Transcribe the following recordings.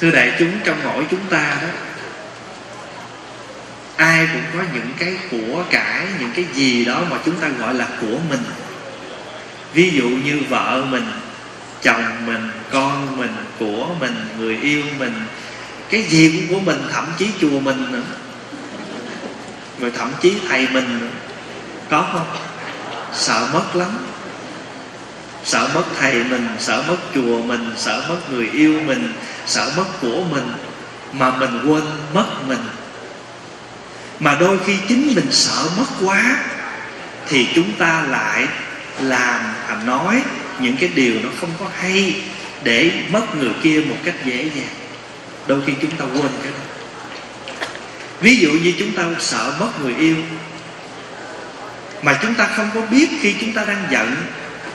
thưa đại chúng, trong mỗi chúng ta đó, ai cũng có những cái của cải, những cái gì đó mà chúng ta gọi là của mình. Ví dụ như vợ mình, chồng mình, con mình, của mình, người yêu mình, cái gì cũng của mình, thậm chí chùa mình nữa. Rồi thậm chí thầy mình nữa. Có không? Sợ mất lắm. Sợ mất thầy mình, sợ mất chùa mình, sợ mất người yêu mình sợ mất của mình, mà mình quên mất mình. Mà đôi khi chính mình sợ mất quá, thì chúng ta lại làm và nói những cái điều nó không có hay để mất người kia một cách dễ dàng. Đôi khi chúng ta quên cái đó. Ví dụ như chúng ta sợ mất người yêu, mà chúng ta không có biết khi chúng ta đang giận,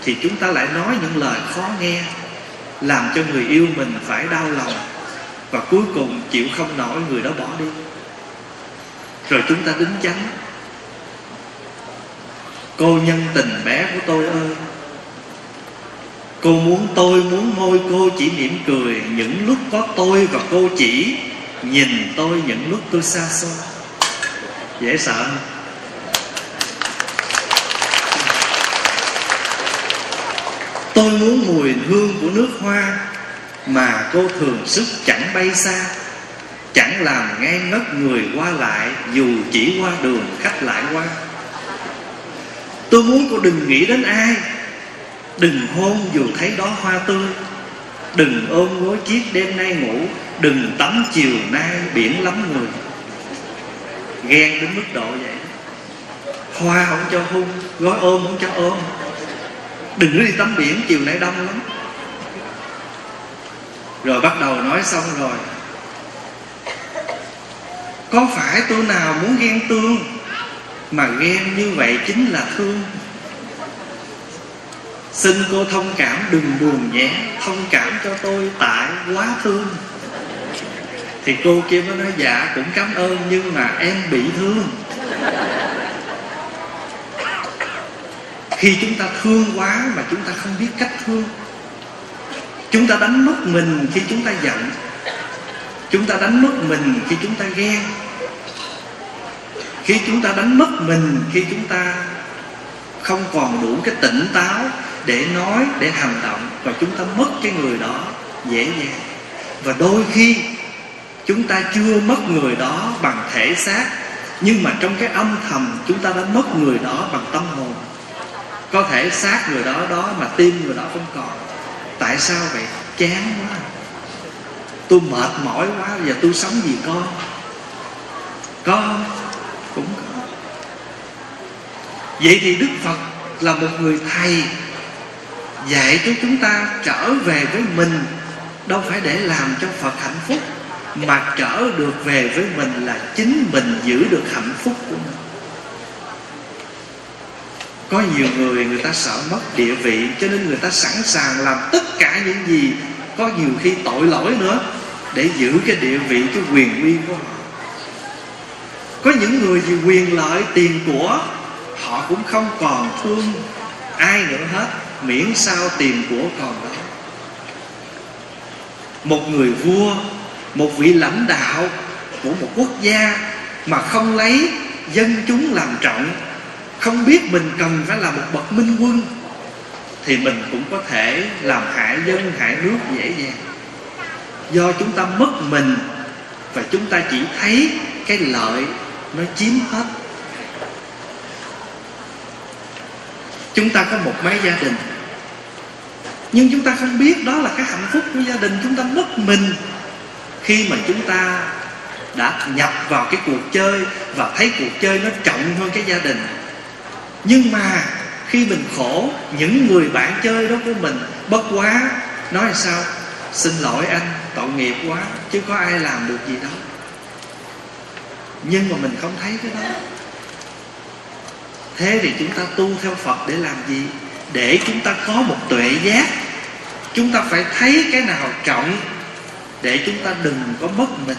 thì chúng ta lại nói những lời khó nghe làm cho người yêu mình phải đau lòng và cuối cùng chịu không nổi người đó bỏ đi rồi chúng ta đính chánh cô nhân tình bé của tôi ơi, cô muốn tôi muốn môi cô chỉ mỉm cười những lúc có tôi và cô chỉ nhìn tôi những lúc tôi xa xôi dễ sợ không? Muốn mùi hương của nước hoa Mà cô thường sức chẳng bay xa, Chẳng làm ngay ngất người qua lại Dù chỉ qua đường khách lại qua. Tôi muốn cô đừng nghĩ đến ai, Đừng hôn dù thấy đó hoa tươi, Đừng ôm gối chiếc đêm nay ngủ, Đừng tắm chiều nay biển lắm người. Ghen đến mức độ vậy. Hoa không cho hôn, Gói ôm không cho ôm. Đừng có đi tắm biển, chiều nay đông lắm. Rồi bắt đầu nói xong rồi. Có phải tôi nào muốn ghen tương Mà ghen như vậy chính là thương Xin cô thông cảm, đừng buồn nhé, Thông cảm cho tôi tại quá thương. Thì cô kia mới nói dạ cũng cảm ơn Nhưng mà em bị thương. Khi chúng ta thương quá mà chúng ta không biết cách thương Chúng ta đánh mất mình khi chúng ta giận Chúng ta đánh mất mình khi chúng ta ghen Khi chúng ta đánh mất mình khi chúng ta không còn đủ cái tỉnh táo để nói, để hành động Và chúng ta mất cái người đó dễ dàng Và đôi khi chúng ta chưa mất người đó bằng thể xác Nhưng mà trong cái âm thầm chúng ta đã mất người đó bằng tâm hồn có thể xác người đó đó mà tim người đó không còn. Tại sao vậy? Chán quá. Tôi mệt mỏi quá giờ tôi sống gì con. Có cũng có. Vậy thì đức phật là một người thầy dạy cho chúng ta trở về với mình. Đâu phải để làm cho phật hạnh phúc, mà trở được về với mình là chính mình giữ được hạnh phúc của mình có nhiều người người ta sợ mất địa vị, cho nên người ta sẵn sàng làm tất cả những gì có nhiều khi tội lỗi nữa để giữ cái địa vị, cái quyền uy của họ. Có những người vì quyền lợi, tiền của họ cũng không còn thương ai nữa hết, miễn sao tiền của còn đó. Một người vua, một vị lãnh đạo của một quốc gia mà không lấy dân chúng làm trọng không biết mình cần phải là một bậc minh quân thì mình cũng có thể làm hại dân, hại nước dễ dàng. Do chúng ta mất mình và chúng ta chỉ thấy cái lợi nó chiếm hết. Chúng ta có một mấy gia đình. Nhưng chúng ta không biết đó là cái hạnh phúc của gia đình chúng ta mất mình khi mà chúng ta đã nhập vào cái cuộc chơi và thấy cuộc chơi nó trọng hơn cái gia đình nhưng mà khi mình khổ, những người bạn chơi đó của mình bất quá, nói là sao? Xin lỗi anh, tội nghiệp quá, chứ có ai làm được gì đâu. Nhưng mà mình không thấy cái đó. Thế thì chúng ta tu theo phật để làm gì? Để chúng ta có một tuệ giác. Chúng ta phải thấy cái nào trọng để chúng ta đừng có mất mình.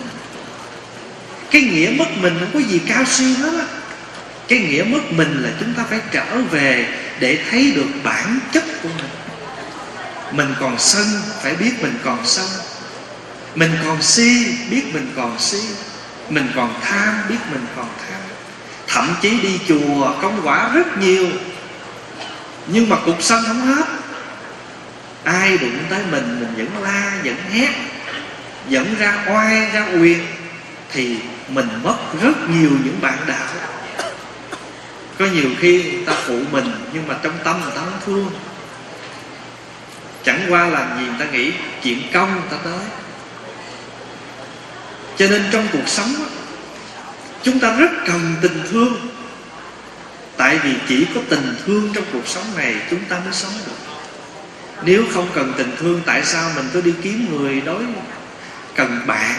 Cái nghĩa mất mình không có gì cao siêu hết á cái nghĩa mất mình là chúng ta phải trở về để thấy được bản chất của mình. Mình còn sân, phải biết mình còn sân. Mình còn si, biết mình còn si. Mình còn tham, biết mình còn tham. Thậm chí đi chùa, công quả rất nhiều. Nhưng mà cục sân không hết. Ai đụng tới mình mình vẫn la, vẫn hét dẫn ra oai, ra quyền, thì mình mất rất nhiều những bạn đạo có nhiều khi người ta phụ mình, nhưng mà trong tâm người ta không thương. Chẳng qua làm gì người ta nghĩ chuyện công người ta tới. Cho nên trong cuộc sống chúng ta rất cần tình thương. Tại vì chỉ có tình thương trong cuộc sống này chúng ta mới sống được. Nếu không cần tình thương, tại sao mình cứ đi kiếm người đối cần bạn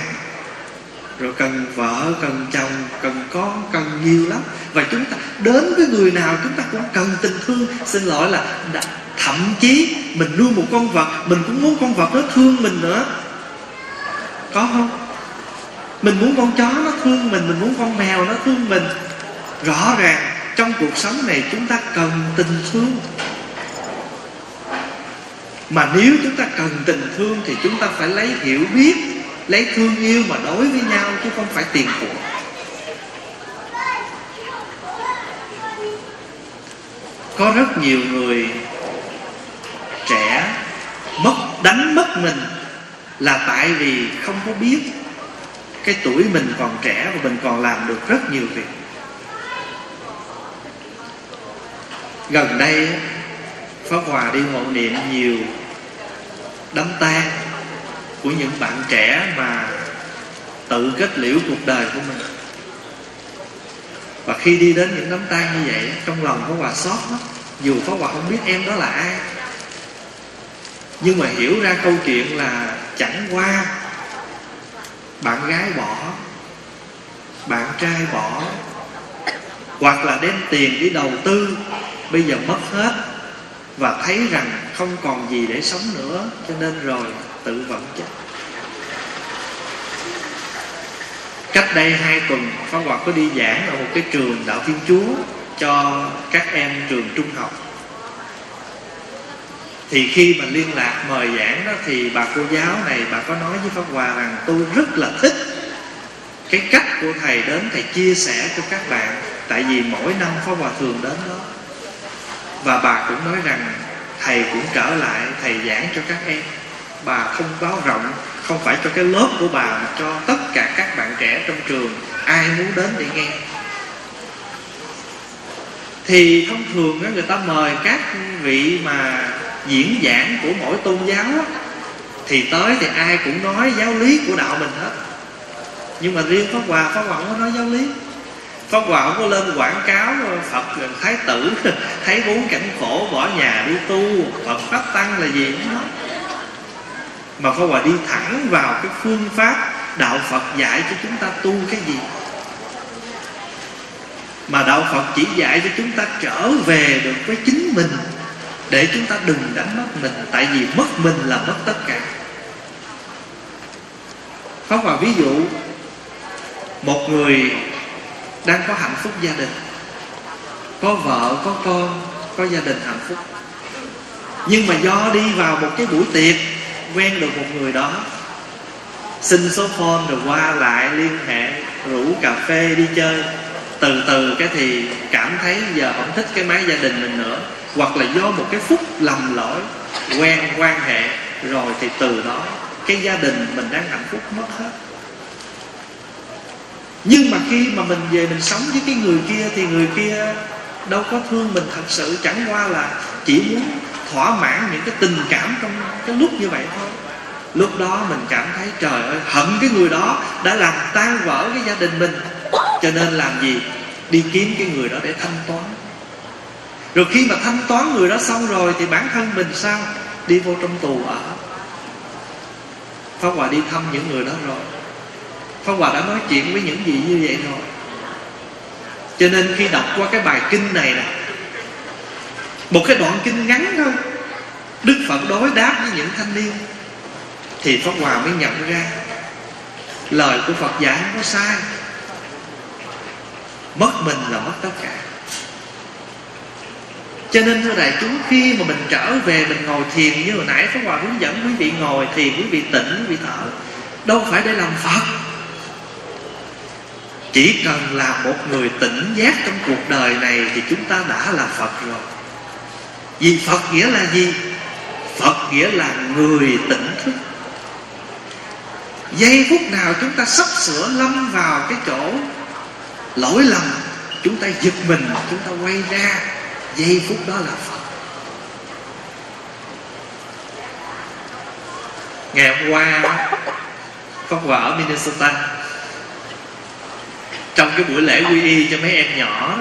rồi cần vợ cần chồng cần con cần nhiều lắm. Và chúng ta đến với người nào chúng ta cũng cần tình thương. Xin lỗi là đã, thậm chí mình nuôi một con vật mình cũng muốn con vật nó thương mình nữa. Có không? Mình muốn con chó nó thương mình mình muốn con mèo nó thương mình. Rõ ràng trong cuộc sống này chúng ta cần tình thương. Mà nếu chúng ta cần tình thương thì chúng ta phải lấy hiểu biết lấy thương yêu mà đối với nhau chứ không phải tiền của. Có rất nhiều người trẻ mất, đánh mất mình là tại vì không có biết cái tuổi mình còn trẻ và mình còn làm được rất nhiều việc. Gần đây, Pháp Hòa đi hộ niệm nhiều đám tang của những bạn trẻ mà tự kết liễu cuộc đời của mình. Và khi đi đến những đám tang như vậy, trong lòng có Hòa xót lắm. Dù có Hòa không biết em đó là ai. Nhưng mà hiểu ra câu chuyện là chẳng qua bạn gái bỏ, bạn trai bỏ, hoặc là đem tiền đi đầu tư, bây giờ mất hết và thấy rằng không còn gì để sống nữa, cho nên rồi tự vẫn chết cách đây hai tuần, Pháp Hòa có đi giảng ở một cái trường đạo Thiên Chúa cho các em trường trung học. Thì khi mà liên lạc mời giảng đó thì bà cô giáo này, bà có nói với Pháp Hòa rằng, tôi rất là thích cái cách của thầy đến, thầy chia sẻ cho các bạn, tại vì mỗi năm Pháp Hòa thường đến đó. Và bà cũng nói rằng, thầy cũng trở lại, thầy giảng cho các em bà không báo rộng, không phải cho cái lớp của bà, mà cho tất cả các bạn trẻ trong trường, ai muốn đến để nghe. Thì thông thường người ta mời các vị mà diễn giảng của mỗi tôn giáo thì tới thì ai cũng nói giáo lý của đạo mình hết. Nhưng mà riêng pháp hòa pháp hòa không có nói giáo lý. Pháp Hòa không có lên quảng cáo Phật, Thái tử Thấy bốn cảnh khổ, bỏ nhà đi tu, Phật Pháp Tăng là gì, không nói. Mà Pháp Hòa đi thẳng vào cái phương pháp Đạo Phật dạy cho chúng ta tu cái gì. Mà Đạo Phật chỉ dạy cho chúng ta trở về được với chính mình, Để chúng ta đừng đánh mất mình, Tại vì mất mình là mất tất cả. Pháp Hòa ví dụ, Một người đang có hạnh phúc gia đình, có vợ, có con, có gia đình hạnh phúc. Nhưng mà do đi vào một cái buổi tiệc quen được một người đó. Xin số phone rồi qua lại liên hệ, rủ cà phê đi chơi. Từ từ cái thì cảm thấy giờ không thích cái máy gia đình mình nữa. Hoặc là do một cái phút lầm lỗi, quen quan hệ, rồi thì từ đó cái gia đình mình đang hạnh phúc mất hết. Nhưng mà khi mà mình về mình sống với cái người kia thì người kia đâu có thương mình thật sự, chẳng qua là chỉ muốn thỏa mãn những cái tình cảm trong cái lúc như vậy thôi. Lúc đó mình cảm thấy, trời ơi, hận cái người đó đã làm tan vỡ cái gia đình mình. Cho nên làm gì? Đi kiếm cái người đó để thanh toán. Rồi khi mà thanh toán người đó xong rồi thì bản thân mình sao? Đi vô trong tù ở. Pháp Hòa đi thăm những người đó rồi. Pháp Hòa đã nói chuyện với những gì như vậy rồi. Cho nên khi đọc qua cái bài kinh này nè một cái đoạn kinh ngắn thôi. Đức Phật đối đáp với những thanh niên, Thì Pháp Hòa mới nhận ra Lời của Phật dạy không có sai. Mất mình là mất tất cả. Cho nên, thưa đại chúng, khi mà mình trở về, mình ngồi thiền như hồi nãy, Pháp Hòa hướng dẫn quý vị ngồi thiền quý vị tỉnh, quý vị thở. Đâu phải để làm phật. Chỉ cần là một người tỉnh giác trong cuộc đời này thì chúng ta đã là phật rồi vì phật nghĩa là gì? Phật nghĩa là người tỉnh thức. Giây phút nào chúng ta sắp sửa lâm vào cái chỗ lỗi lầm, chúng ta giật mình, chúng ta quay ra, giây phút đó là phật. Ngày hôm qua, Pháp Hòa ở Minnesota, Trong cái buổi lễ quy y cho mấy em nhỏ,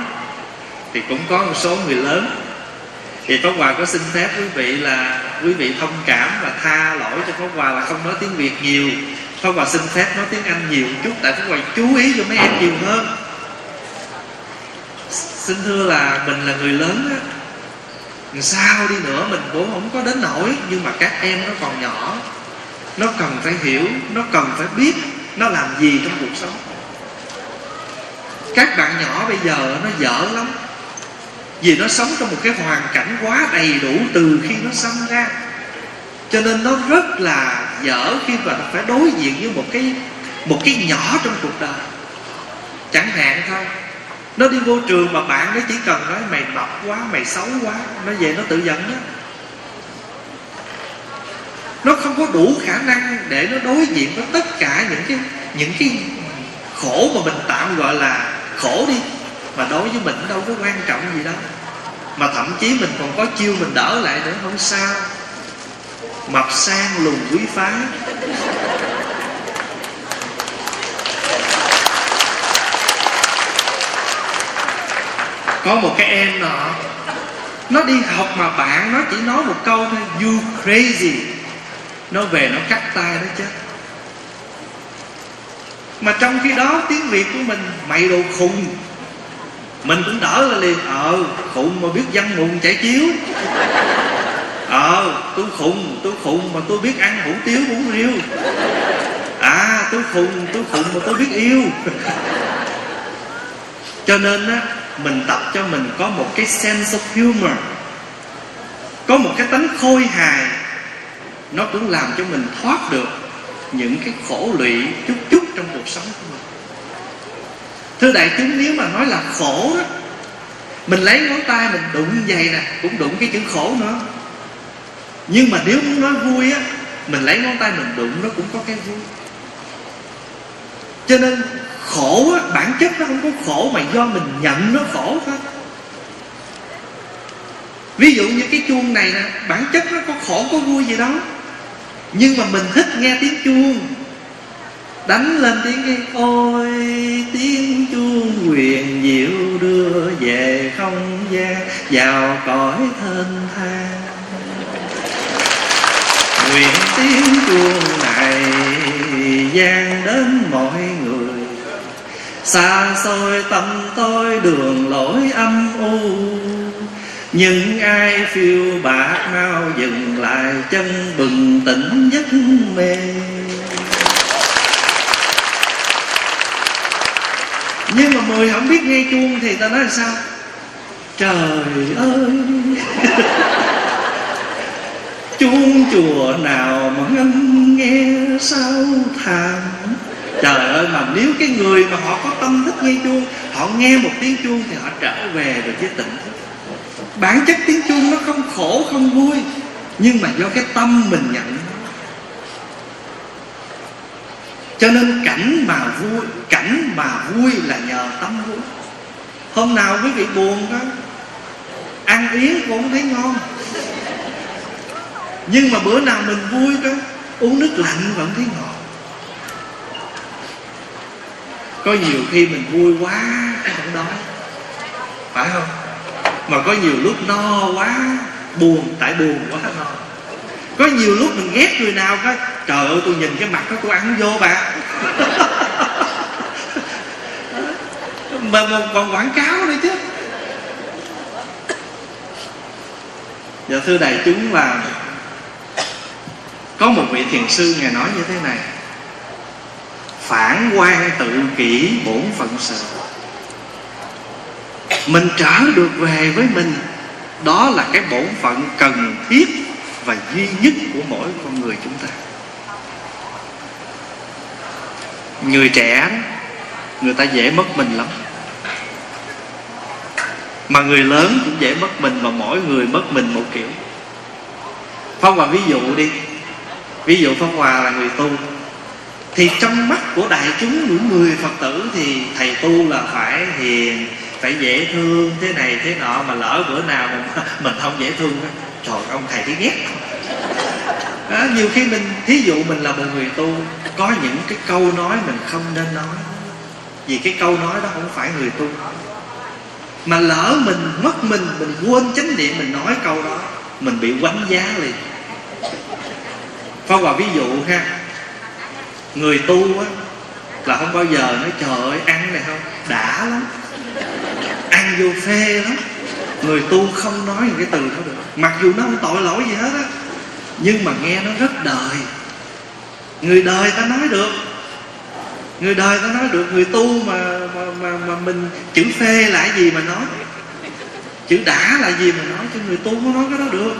Thì cũng có một số người lớn thì Pháp Hòa có xin phép quý vị là, Quý vị thông cảm và tha lỗi cho Pháp Hòa là không nói tiếng Việt nhiều. Pháp Hòa xin phép nói tiếng Anh nhiều chút, Tại Pháp Hòa chú ý cho mấy em nhiều hơn. Xin thưa là mình là người lớn á Sao đi nữa, mình cũng không có đến nổi, Nhưng mà các em nó còn nhỏ. Nó cần phải hiểu, nó cần phải biết nó làm gì trong cuộc sống. Các bạn nhỏ bây giờ nó dở lắm vì nó sống trong một cái hoàn cảnh quá đầy đủ từ khi nó sinh ra. Cho nên nó rất là dở khi mà nó phải đối diện với một cái một cái nhỏ trong cuộc đời. Chẳng hạn thôi, nó đi vô trường mà bạn nó chỉ cần nói, mày mập quá, mày xấu quá, nó về nó tự giận đó. Nó không có đủ khả năng để nó đối diện với tất cả những cái những cái khổ mà mình tạm gọi là khổ đi mà đối với mình đâu có quan trọng gì đâu. Mà thậm chí mình còn có chiêu mình đỡ lại nữa, không sao. Mập sang lùn quý phá. Có một cái em nọ, nó đi học mà bạn nó chỉ nói một câu thôi, you crazy. Nó về nó cắt tay nó chết. Mà trong khi đó tiếng việt của mình, mày đồ khùng mình cũng đỡ là liền. Ờ khùng mà biết văn mùng chảy chiếu. Ờ tôi khùng tôi khùng mà tôi biết ăn hủ tiếu, hủ riêu. À tôi khùng tôi khùng mà tôi biết yêu. Cho nên á, mình tập cho mình có một cái sense of humor. Có một cái tánh khôi hài. Nó cũng làm cho mình thoát được những cái khổ lụy chút chút trong cuộc sống của mình thưa đại chúng nếu mà nói là khổ đó, mình lấy ngón tay mình đụng vậy nè, cũng đụng cái chữ khổ nữa. Nhưng mà nếu muốn nói vui á, mình lấy ngón tay mình đụng nó cũng có cái vui. Cho nên khổ á, bản chất nó không có khổ mà do mình nhận nó khổ thôi. Ví dụ như cái chuông này nè, bản chất nó có khổ có vui gì đó. Nhưng mà mình thích nghe tiếng chuông đánh lên tiếng cái ôi, tiếng chuông quyền diệu đưa về không gian, vào cõi thân thang. Nguyện tiếng chuông này gian đến mọi người. Xa xôi tâm tôi đường lối âm u. Nhưng ai phiêu bạc mau dừng lại, chân bừng tỉnh giấc mê. Nhưng mà mười không biết nghe chuông thì ta nói là sao? Trời ơi! Chuông chùa nào mà ngân nghe sao thảm trời ơi, mà nếu cái người mà họ có tâm thức nghe chuông, họ nghe một tiếng chuông thì họ trở về được với tỉnh thức. Bản chất tiếng chuông nó không khổ, không vui. Nhưng mà do cái tâm mình nhận cho nên cảnh mà vui, cảnh mà vui là nhờ tâm vui hôm nào quý vị buồn đó, ăn yến cũng thấy ngon. Nhưng mà bữa nào mình vui đó, uống nước lạnh vẫn thấy ngọt có nhiều khi mình vui quá, cái không đói. Phải không? Mà có nhiều lúc no quá, buồn, tại buồn quá no có nhiều lúc mình ghét người nào cái trời ơi tôi nhìn cái mặt đó tôi ăn vô bà. Mà, mà còn quảng cáo nữa chứ. Dạ thưa đại chúng là có một vị thiền sư ngài nói như thế này. Phản quan tự kỷ bổn phận sự. Mình trở được về với mình đó là cái bổn phận cần thiết và duy nhất của mỗi con người chúng ta. Người trẻ người ta dễ mất mình lắm. Mà người lớn cũng dễ mất mình và mỗi người mất mình một kiểu. Phong Hòa ví dụ đi. Ví dụ phong Hòa là người tu. Thì trong mắt của đại chúng những người Phật tử Thì thầy tu là phải hiền Phải dễ thương thế này thế nọ Mà lỡ bữa nào mình, mình không dễ thương Trời ông thầy thấy ghét đó, Nhiều khi mình Thí dụ mình là một người tu Có những cái câu nói mình không nên nói. Vì cái câu nói đó không phải người tu. Mà lỡ mình mất mình mình quên chánh niệm mình nói câu đó mình bị quánh giá liền. Phong Hòa ví dụ ha Người tu á Là không bao giờ nói trời ơi ăn này không Đã lắm. Ăn vô phê lắm. Người tu không nói những cái từ đó được. Mặc dù nó không tội lỗi gì hết á Nhưng mà nghe nó rất đời. Người đời ta nói được. Người đời ta nói được người tu mà mà mà, mà mình chữ phê là gì mà nói? Chữ đã là gì mà nói? Chứ người tu không nói cái đó được.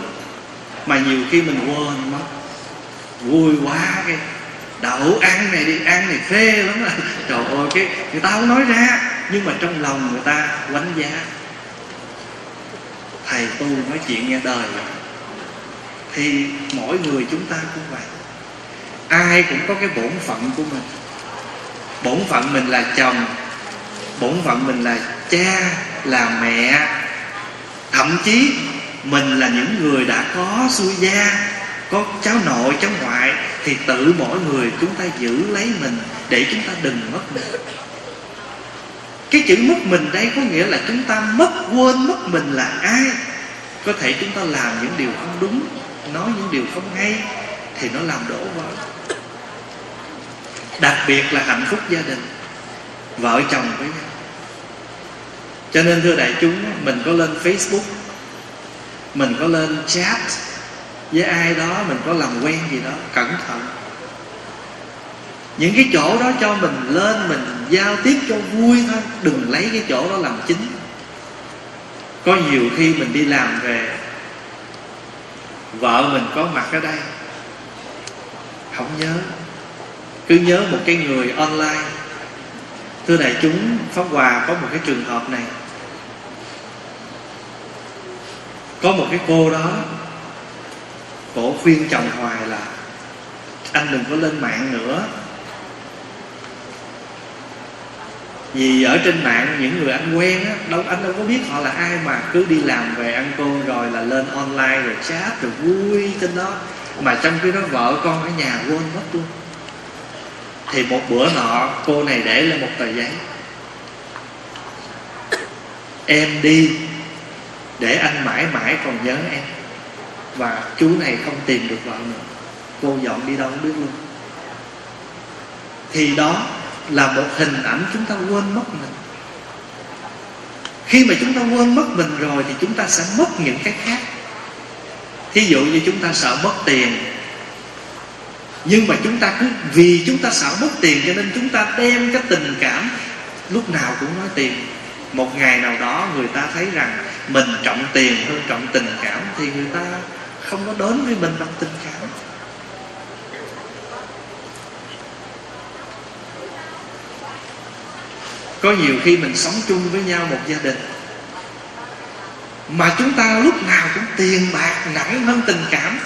Mà nhiều khi mình quên mất. Vui quá cái đậu ăn này đi ăn này phê lắm rồi trời ơi cái người ta không nói ra nhưng mà trong lòng người ta quánh giá thầy tu nói chuyện nghe đời thì mỗi người chúng ta cũng vậy. Ai cũng có cái bổn phận của mình. Bổn phận mình là chồng, bổn phận mình là cha, là mẹ. Thậm chí mình là những người đã có xuôi gia, có cháu nội, cháu ngoại, thì tự mỗi người chúng ta giữ lấy mình để chúng ta đừng mất mình cái chữ mất mình đây có nghĩa là chúng ta mất, quên mất mình là ai. Có thể chúng ta làm những điều không đúng, nói những điều không hay, thì nó làm đổ vỡ. Đặc biệt là hạnh phúc gia đình, vợ chồng với nhau. Cho nên thưa đại chúng, mình có lên facebook, mình có lên chat với ai đó, mình có làm quen gì đó, cẩn thận. Những cái chỗ đó cho mình lên, mình giao tiếp cho vui thôi, đừng lấy cái chỗ đó làm chính. Có nhiều khi mình đi làm về, vợ mình có mặt ở đây, không nhớ. Cứ nhớ một cái người online. Thưa đại chúng, pháp hòa có một cái trường hợp này. Có một cái cô đó, cổ khuyên chồng hoài là anh đừng có lên mạng nữa. Vì ở trên mạng, những người anh quen á, đâu, anh đâu có biết họ là ai mà cứ đi làm về ăn cơm rồi là lên online rồi chat rồi vui trên đó. Mà trong khi đó vợ con ở nhà quên mất luôn. Thì một bữa nọ, cô này để lên một tờ giấy. Em đi để anh mãi mãi còn nhớ em. Và chú này không tìm được vợ nữa. Cô dọn đi đâu không biết luôn. Thì đó là một hình ảnh chúng ta quên mất mình. Khi mà chúng ta quên mất mình rồi thì chúng ta sẽ mất những cái khác. Thí dụ như chúng ta sợ mất tiền. Nhưng mà chúng ta cứ, vì chúng ta sợ mất tiền cho nên chúng ta đem cái tình cảm, lúc nào cũng nói tiền. Một ngày nào đó người ta thấy rằng mình trọng tiền hơn trọng tình cảm thì người ta không có đến với mình bằng tình cảm. Có nhiều khi mình sống chung với nhau một gia đình. Mà chúng ta lúc nào cũng tiền bạc nặng hơn tình cảm,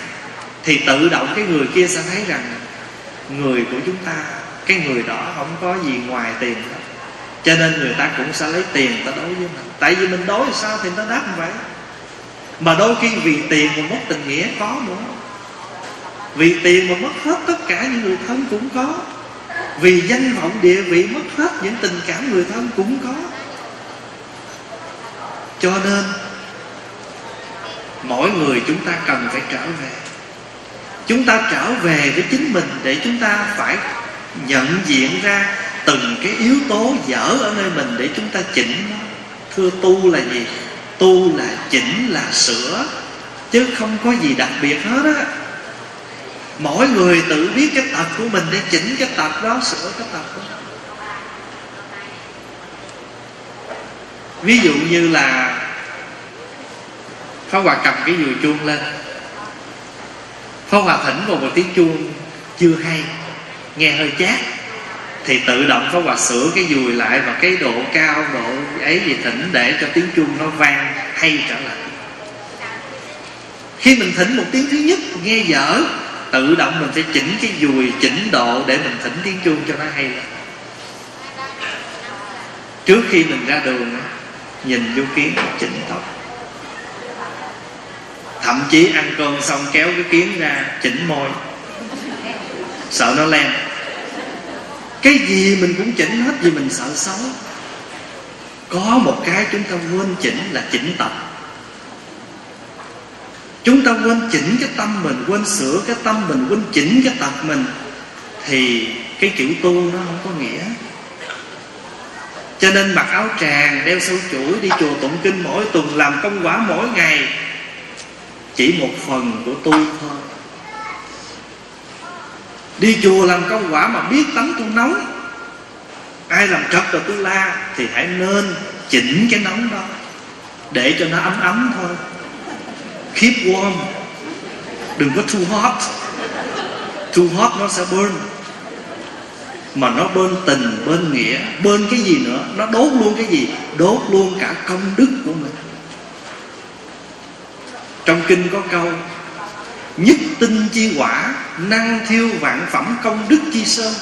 thì tự động cái người kia sẽ thấy rằng người của chúng ta, cái người đó không có gì ngoài tiền đó cho nên người ta cũng sẽ lấy tiền ta đối với mình. Tại vì mình đối sao thì nó ta đáp như vậy. Mà đôi khi vì tiền mà mất tình nghĩa có nữa. Vì tiền mà mất hết tất cả những người thân cũng có vì danh vọng địa vị mất hết, những tình cảm người thân cũng có. Cho nên, mỗi người chúng ta cần phải trở về. Chúng ta trở về với chính mình để chúng ta phải nhận diện ra từng cái yếu tố dở ở nơi mình để chúng ta chỉnh nó. Thưa tu là gì? Tu là chỉnh là sửa, chứ không có gì đặc biệt hết á mỗi người tự biết cái tật của mình để chỉnh cái tật đó, sửa cái tật đó. Ví dụ như là Pháp Hòa cầm cái dùi chuông lên. Pháp Hòa thỉnh vào một tiếng chuông chưa hay, Nghe hơi chát, thì tự động Pháp Hòa sửa cái dùi lại và cái độ cao, độ ấy gì thỉnh để cho tiếng chuông nó vang hay trở lại. Khi mình thỉnh một tiếng thứ nhất, nghe dở tự động mình sẽ chỉnh cái dùi, chỉnh độ để mình thỉnh tiếng chuông cho nó hay. Lên trước khi mình ra đường nhìn vô kiến, chỉnh tóc thậm chí ăn cơm xong kéo cái kiến ra, chỉnh môi. Sợ nó len. Cái gì mình cũng chỉnh hết vì mình sợ xấu. Có một cái chúng ta quên chỉnh là chỉnh tập chúng ta quên chỉnh cái tâm mình, quên sửa cái tâm mình, quên chỉnh cái tập mình, thì cái chữ tu nó không có nghĩa. Cho nên mặc áo tràng, đeo sâu chuỗi, đi chùa tụng kinh mỗi tuần, làm công quả mỗi ngày, chỉ một phần của tu thôi. Đi chùa làm công quả mà biết tánh tu nóng, ai làm trật rồi tôi la, thì hãy nên chỉnh cái nóng đó, để cho nó ấm ấm thôi keep warm. Đừng có too hot. Too hot nó sẽ burn. Mà nó bên tình bên nghĩa bên cái gì nữa, nó đốt luôn cái gì? Đốt luôn cả công đức của mình. Trong kinh có câu, nhất tinh chi quả, năng thiêu vạn phẩm công đức chi sơn.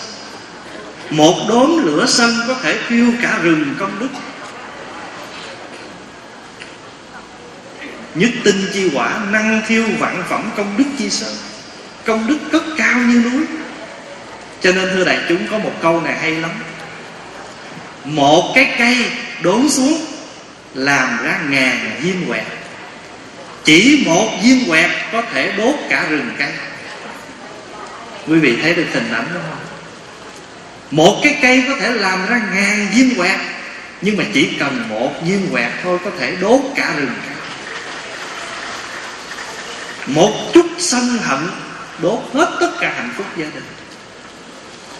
Một đốm lửa sân có thể thiêu cả rừng công đức. Nhất tinh chi quả, năng thiêu vạn phẩm, công đức chi sơn công đức cất cao như núi. Cho nên thưa đại chúng, có một câu này hay lắm. Một cái cây đốn xuống, làm ra ngàn viên quẹt. Chỉ một viên quẹt có thể đốt cả rừng cây. Quý vị thấy được hình ảnh đó không? Một cái cây có thể làm ra ngàn viên quẹt, nhưng mà chỉ cần một viên quẹt thôi có thể đốt cả rừng cây một chút sân hận đốt hết tất cả hạnh phúc gia đình.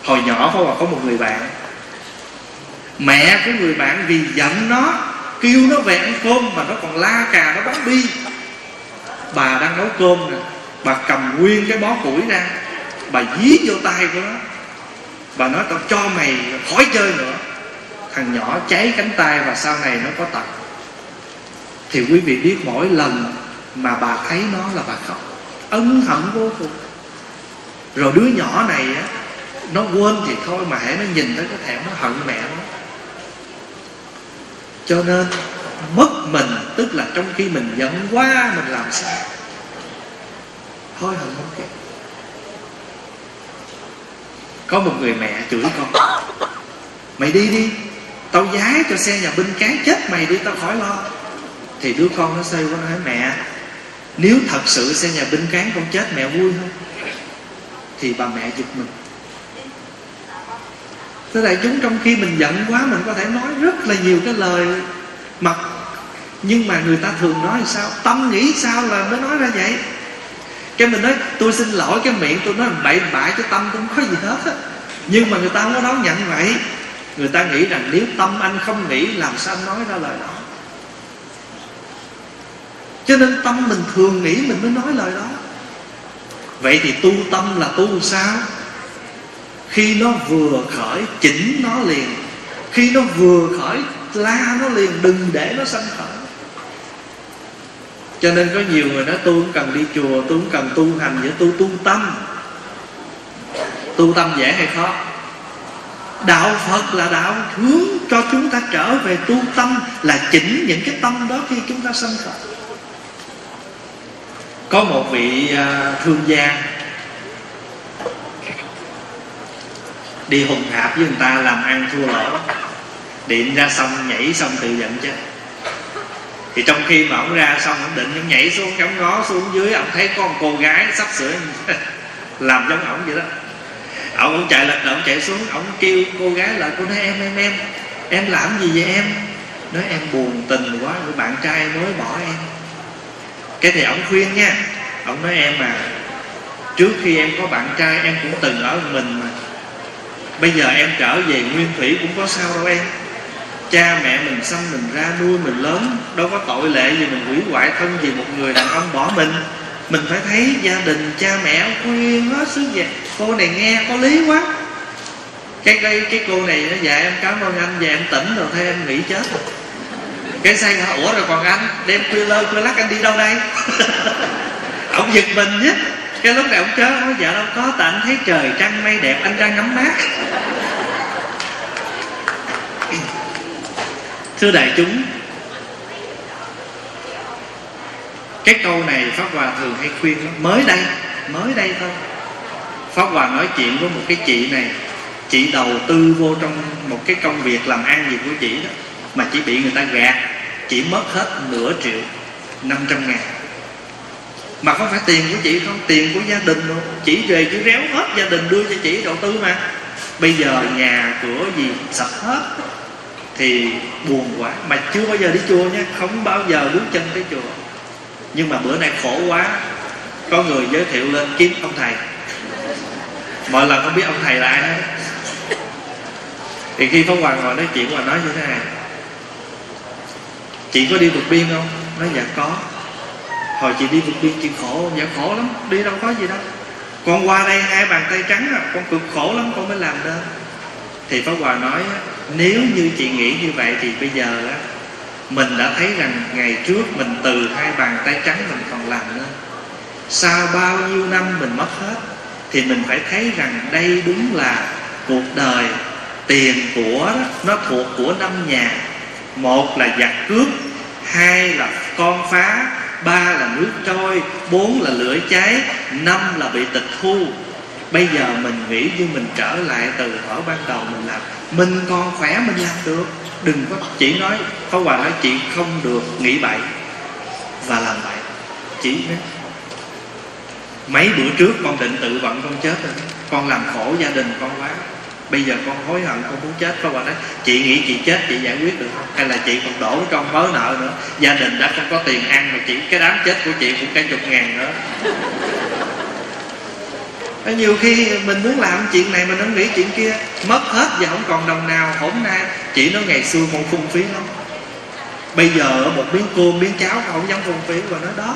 Hồi nhỏ Pháp Hòa có một người bạn. Mẹ của người bạn vì giận nó, kêu nó về ăn cơm mà nó còn la cà, nó bắn bi. Bà đang nấu cơm nè, bà cầm nguyên cái bó củi ra, bà dí vô tay của nó. Bà nói, tao cho mày khỏi chơi nữa. Thằng nhỏ cháy cánh tay và sau này nó có tật. Thì quý vị biết mỗi lần mà bà thấy nó là bà khóc. Ân hận vô cùng. Rồi đứa nhỏ này á, nó quên thì thôi mà hãy nó nhìn thấy cái thẹn, nó hận mẹ nó. Cho nên, mất mình, tức là trong khi mình giận quá, mình làm sao thôi hận không kịp. Có một người mẹ chửi con. Mày đi đi, tao giá cho xe nhà binh cán chết mày đi, tao khỏi lo. Thì đứa con nó xây qua nó hỏi mẹ nếu thật sự xe nhà binh cán con chết mẹ vui không? Thì bà mẹ giật mình. Thế đại chúng trong khi mình giận quá, Mình có thể nói rất là nhiều cái lời mặt Nhưng mà người ta thường nói sao? Tâm nghĩ sao là mới nói ra vậy? Cái mình nói, tôi xin lỗi cái miệng tôi nói bậy bạ, Cái tâm tôi không có gì hết á. Nhưng mà người ta không có đón nhận vậy. Người ta nghĩ rằng nếu tâm anh không nghĩ, Làm sao anh nói ra lời đó? Cho nên tâm mình thường nghĩ Mình mới nói lời đó. Vậy thì tu tâm là tu sao? Khi nó vừa khởi, chỉnh nó liền. Khi nó vừa khởi, la nó liền, đừng để nó sanh khởi. Cho nên có nhiều người nói tôi không cần đi chùa tôi không cần tu hành vậy tôi tu tâm. Tu tâm dễ hay khó? Đạo phật là đạo hướng cho chúng ta trở về tu tâm, là chỉnh những cái tâm đó khi chúng ta sanh khởi có một vị à, thương gia đi hùng hạp với người ta làm ăn thua lỗ, điện ra xong nhảy xong tự giận chết. Thì trong khi mà ông ra xong, ông định ông nhảy xuống cắm ngó xuống dưới, ông thấy có một cô gái sắp sửa làm giống ổng vậy đó. Ông cũng chạy lật ổng chạy xuống, ông kêu cô gái lại, cô nói, em em em em làm gì vậy em? Nói, em buồn tình quá của bạn trai mới bỏ em cái thì ông khuyên nha. Ông nói em mà trước khi em có bạn trai, em cũng từng ở mình mà. Bây giờ em trở về nguyên thủy cũng có sao đâu em. Cha mẹ mình sanh mình ra, nuôi mình lớn, đâu có tội lệ gì mình hủy hoại thân vì một người đàn ông bỏ mình. Mình phải thấy gia đình, cha mẹ khuyên hết sức vậy. Cô này nghe có lý quá. Cái cái cái cô này nó dạ em cảm ơn anh và em tỉnh rồi, thôi em nghỉ chết. rồi cái say nó ủa rồi còn anh. Đem khuya lơ, khuya lắc anh đi đâu đây? Ông giật mình nhé cái lúc này ông chớ nói dạ đâu có, tại anh thấy trời trăng mây đẹp, anh ra ngắm mát. Thưa đại chúng, cái câu này pháp hòa thường hay khuyên lắm. Mới đây mới đây thôi. Pháp hòa nói chuyện với một cái chị này. Chị đầu tư vô trong một cái công việc làm ăn gì của chị đó mà chỉ bị người ta gạt chỉ mất hết nửa triệu 500 ngàn. Mà không phải tiền của chị không tiền của gia đình luôn chỉ về chỉ réo hết gia đình đưa cho chị đầu tư mà. Bây giờ nhà cửa gì sạch hết thì buồn quá. Mà chưa bao giờ đi chùa nhé, không bao giờ bước chân tới chùa. Nhưng mà bữa nay khổ quá có người giới thiệu lên kiếm ông thầy. Mọi lần không biết ông thầy là ai hết thì khi Pháp Hoàng ngồi nói chuyện và nói như thế này. Chị có đi vượt biên không? Nói dạ có. Hồi chị đi vượt biên chị khổ không? Dạ khổ lắm, đi đâu có gì đâu. Con qua đây hai bàn tay trắng à Con cực khổ lắm con mới làm đơn. Thì Pháp Hòa nói Nếu như chị nghĩ như vậy thì bây giờ á Mình đã thấy rằng ngày trước mình từ hai bàn tay trắng mình còn làm nữa Sau bao nhiêu năm mình mất hết Thì mình phải thấy rằng đây đúng là cuộc đời tiền của đó, nó thuộc của năm nhà một là giặc cướp, hai là con phá, ba là nước trôi, bốn là lửa cháy, năm là bị tịch thu. Bây giờ mình nghĩ như mình trở lại từ ở ban đầu mình làm mình còn khỏe mình làm được. Đừng có chỉ nói có Hòa nói chị không được nghĩ bậy và làm bậy. Chỉ nói, mấy bữa trước con định tự vận con chết rồi, con làm khổ gia đình con quá bây giờ con hối hận, con muốn chết. Có bà nói, chị nghĩ chị chết, chị giải quyết được không? Hay là chị còn đổ con mớ nợ nữa? Gia đình đã không có tiền ăn mà chỉ cái đám chết của chị cũng cả chục ngàn nữa. Nhiều khi mình muốn làm chuyện này mình không nghĩ chuyện kia mất hết và không còn đồng nào. Hôm nay chị nói ngày xưa con phung phí lắm bây giờ một miếng cơm, miếng cháo không dám phung phí và nói đó.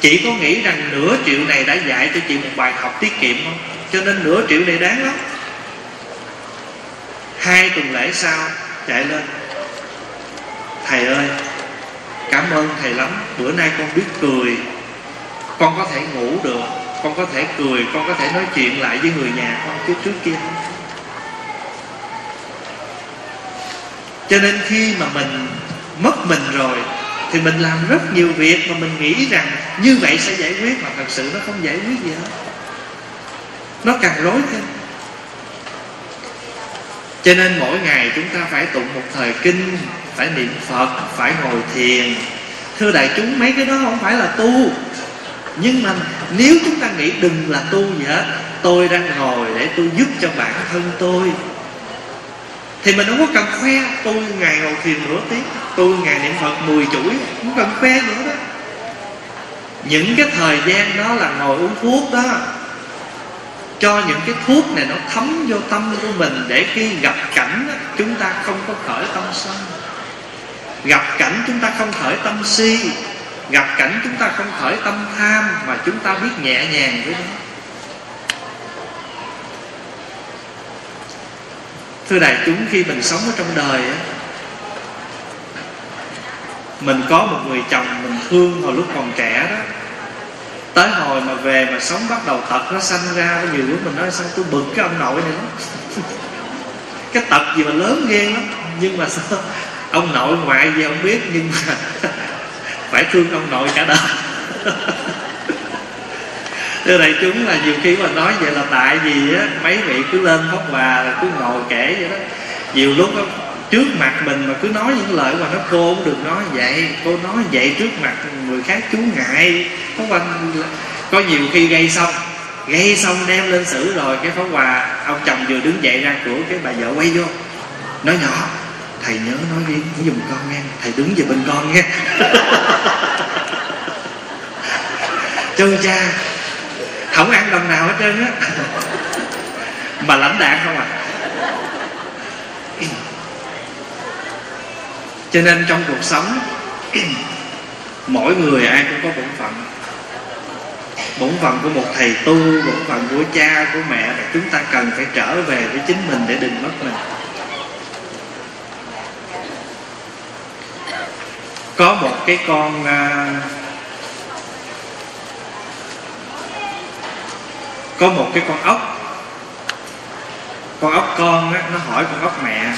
Chị có nghĩ rằng nửa triệu này đã dạy cho chị một bài học tiết kiệm không? Cho nên nửa triệu này đáng lắm hai tuần lễ sau, chạy lên. Thầy ơi, cảm ơn thầy lắm. Bữa nay con biết cười. Con có thể ngủ được. Con có thể cười. Con có thể nói chuyện lại với người nhà con chứ trước kia. Không cho nên khi mà mình mất mình rồi, thì mình làm rất nhiều việc mà mình nghĩ rằng như vậy sẽ giải quyết, mà thật sự nó không giải quyết gì hết. Nó càng rối thêm cho nên mỗi ngày chúng ta phải tụng một thời kinh, phải niệm phật, phải ngồi thiền. Thưa đại chúng, mấy cái đó không phải là tu. Nhưng mà nếu chúng ta nghĩ đừng là tu gì hết, tôi đang ngồi để tôi giúp cho bản thân tôi. Thì mình không có cần khoe, tôi ngày ngồi thiền nửa tiếng, tôi ngày niệm phật mười chuỗi, không cần khoe nữa đó. Những cái thời gian đó là ngồi uống thuốc đó cho những cái thuốc này nó thấm vô tâm của mình để khi gặp cảnh chúng ta không có khởi tâm sân. Gặp cảnh chúng ta không khởi tâm si, gặp cảnh chúng ta không khởi tâm tham mà chúng ta biết nhẹ nhàng với nó. Thưa đại chúng, khi mình sống ở trong đời á, mình có một người chồng mình thương hồi lúc còn trẻ đó tới hồi mà về mà sống bắt đầu tật nó sanh ra nhiều lúc mình nói sao tôi bực cái ông nội này lắm. Cái tật gì mà lớn ghê lắm. Nhưng mà sao ông nội ngoại gì không biết nhưng mà phải thương ông nội cả đời. Thưa đại chúng là nhiều khi mà nói vậy là tại vì á, mấy vị cứ lên pháp hòa là cứ ngồi kể vậy đó. Nhiều lúc đó, trước mặt mình mà cứ nói những lời mà nó cô cũng được nói vậy, Cô nói vậy trước mặt người khác chú ngại. Có quanh có nhiều khi gây xong Gây xong đem lên xử rồi, Cái pháo Hòa, ông chồng vừa đứng dậy ra cửa, Cái bà vợ quay vô, Nói nhỏ, Thầy nhớ nói riêng dùng con nghe, Thầy đứng về bên con nghe. Chân cha, Không ăn đồng nào hết trơn á. Mà lãnh đạn không à. Cho nên trong cuộc sống Mỗi người ai cũng có bổn phận. Bổn phận của một thầy tu bổn phận của cha của mẹ và chúng ta cần phải trở về với chính mình để đừng mất mình. Có một cái con uh, có một cái con ốc. Con ốc con á, nó hỏi con ốc mẹ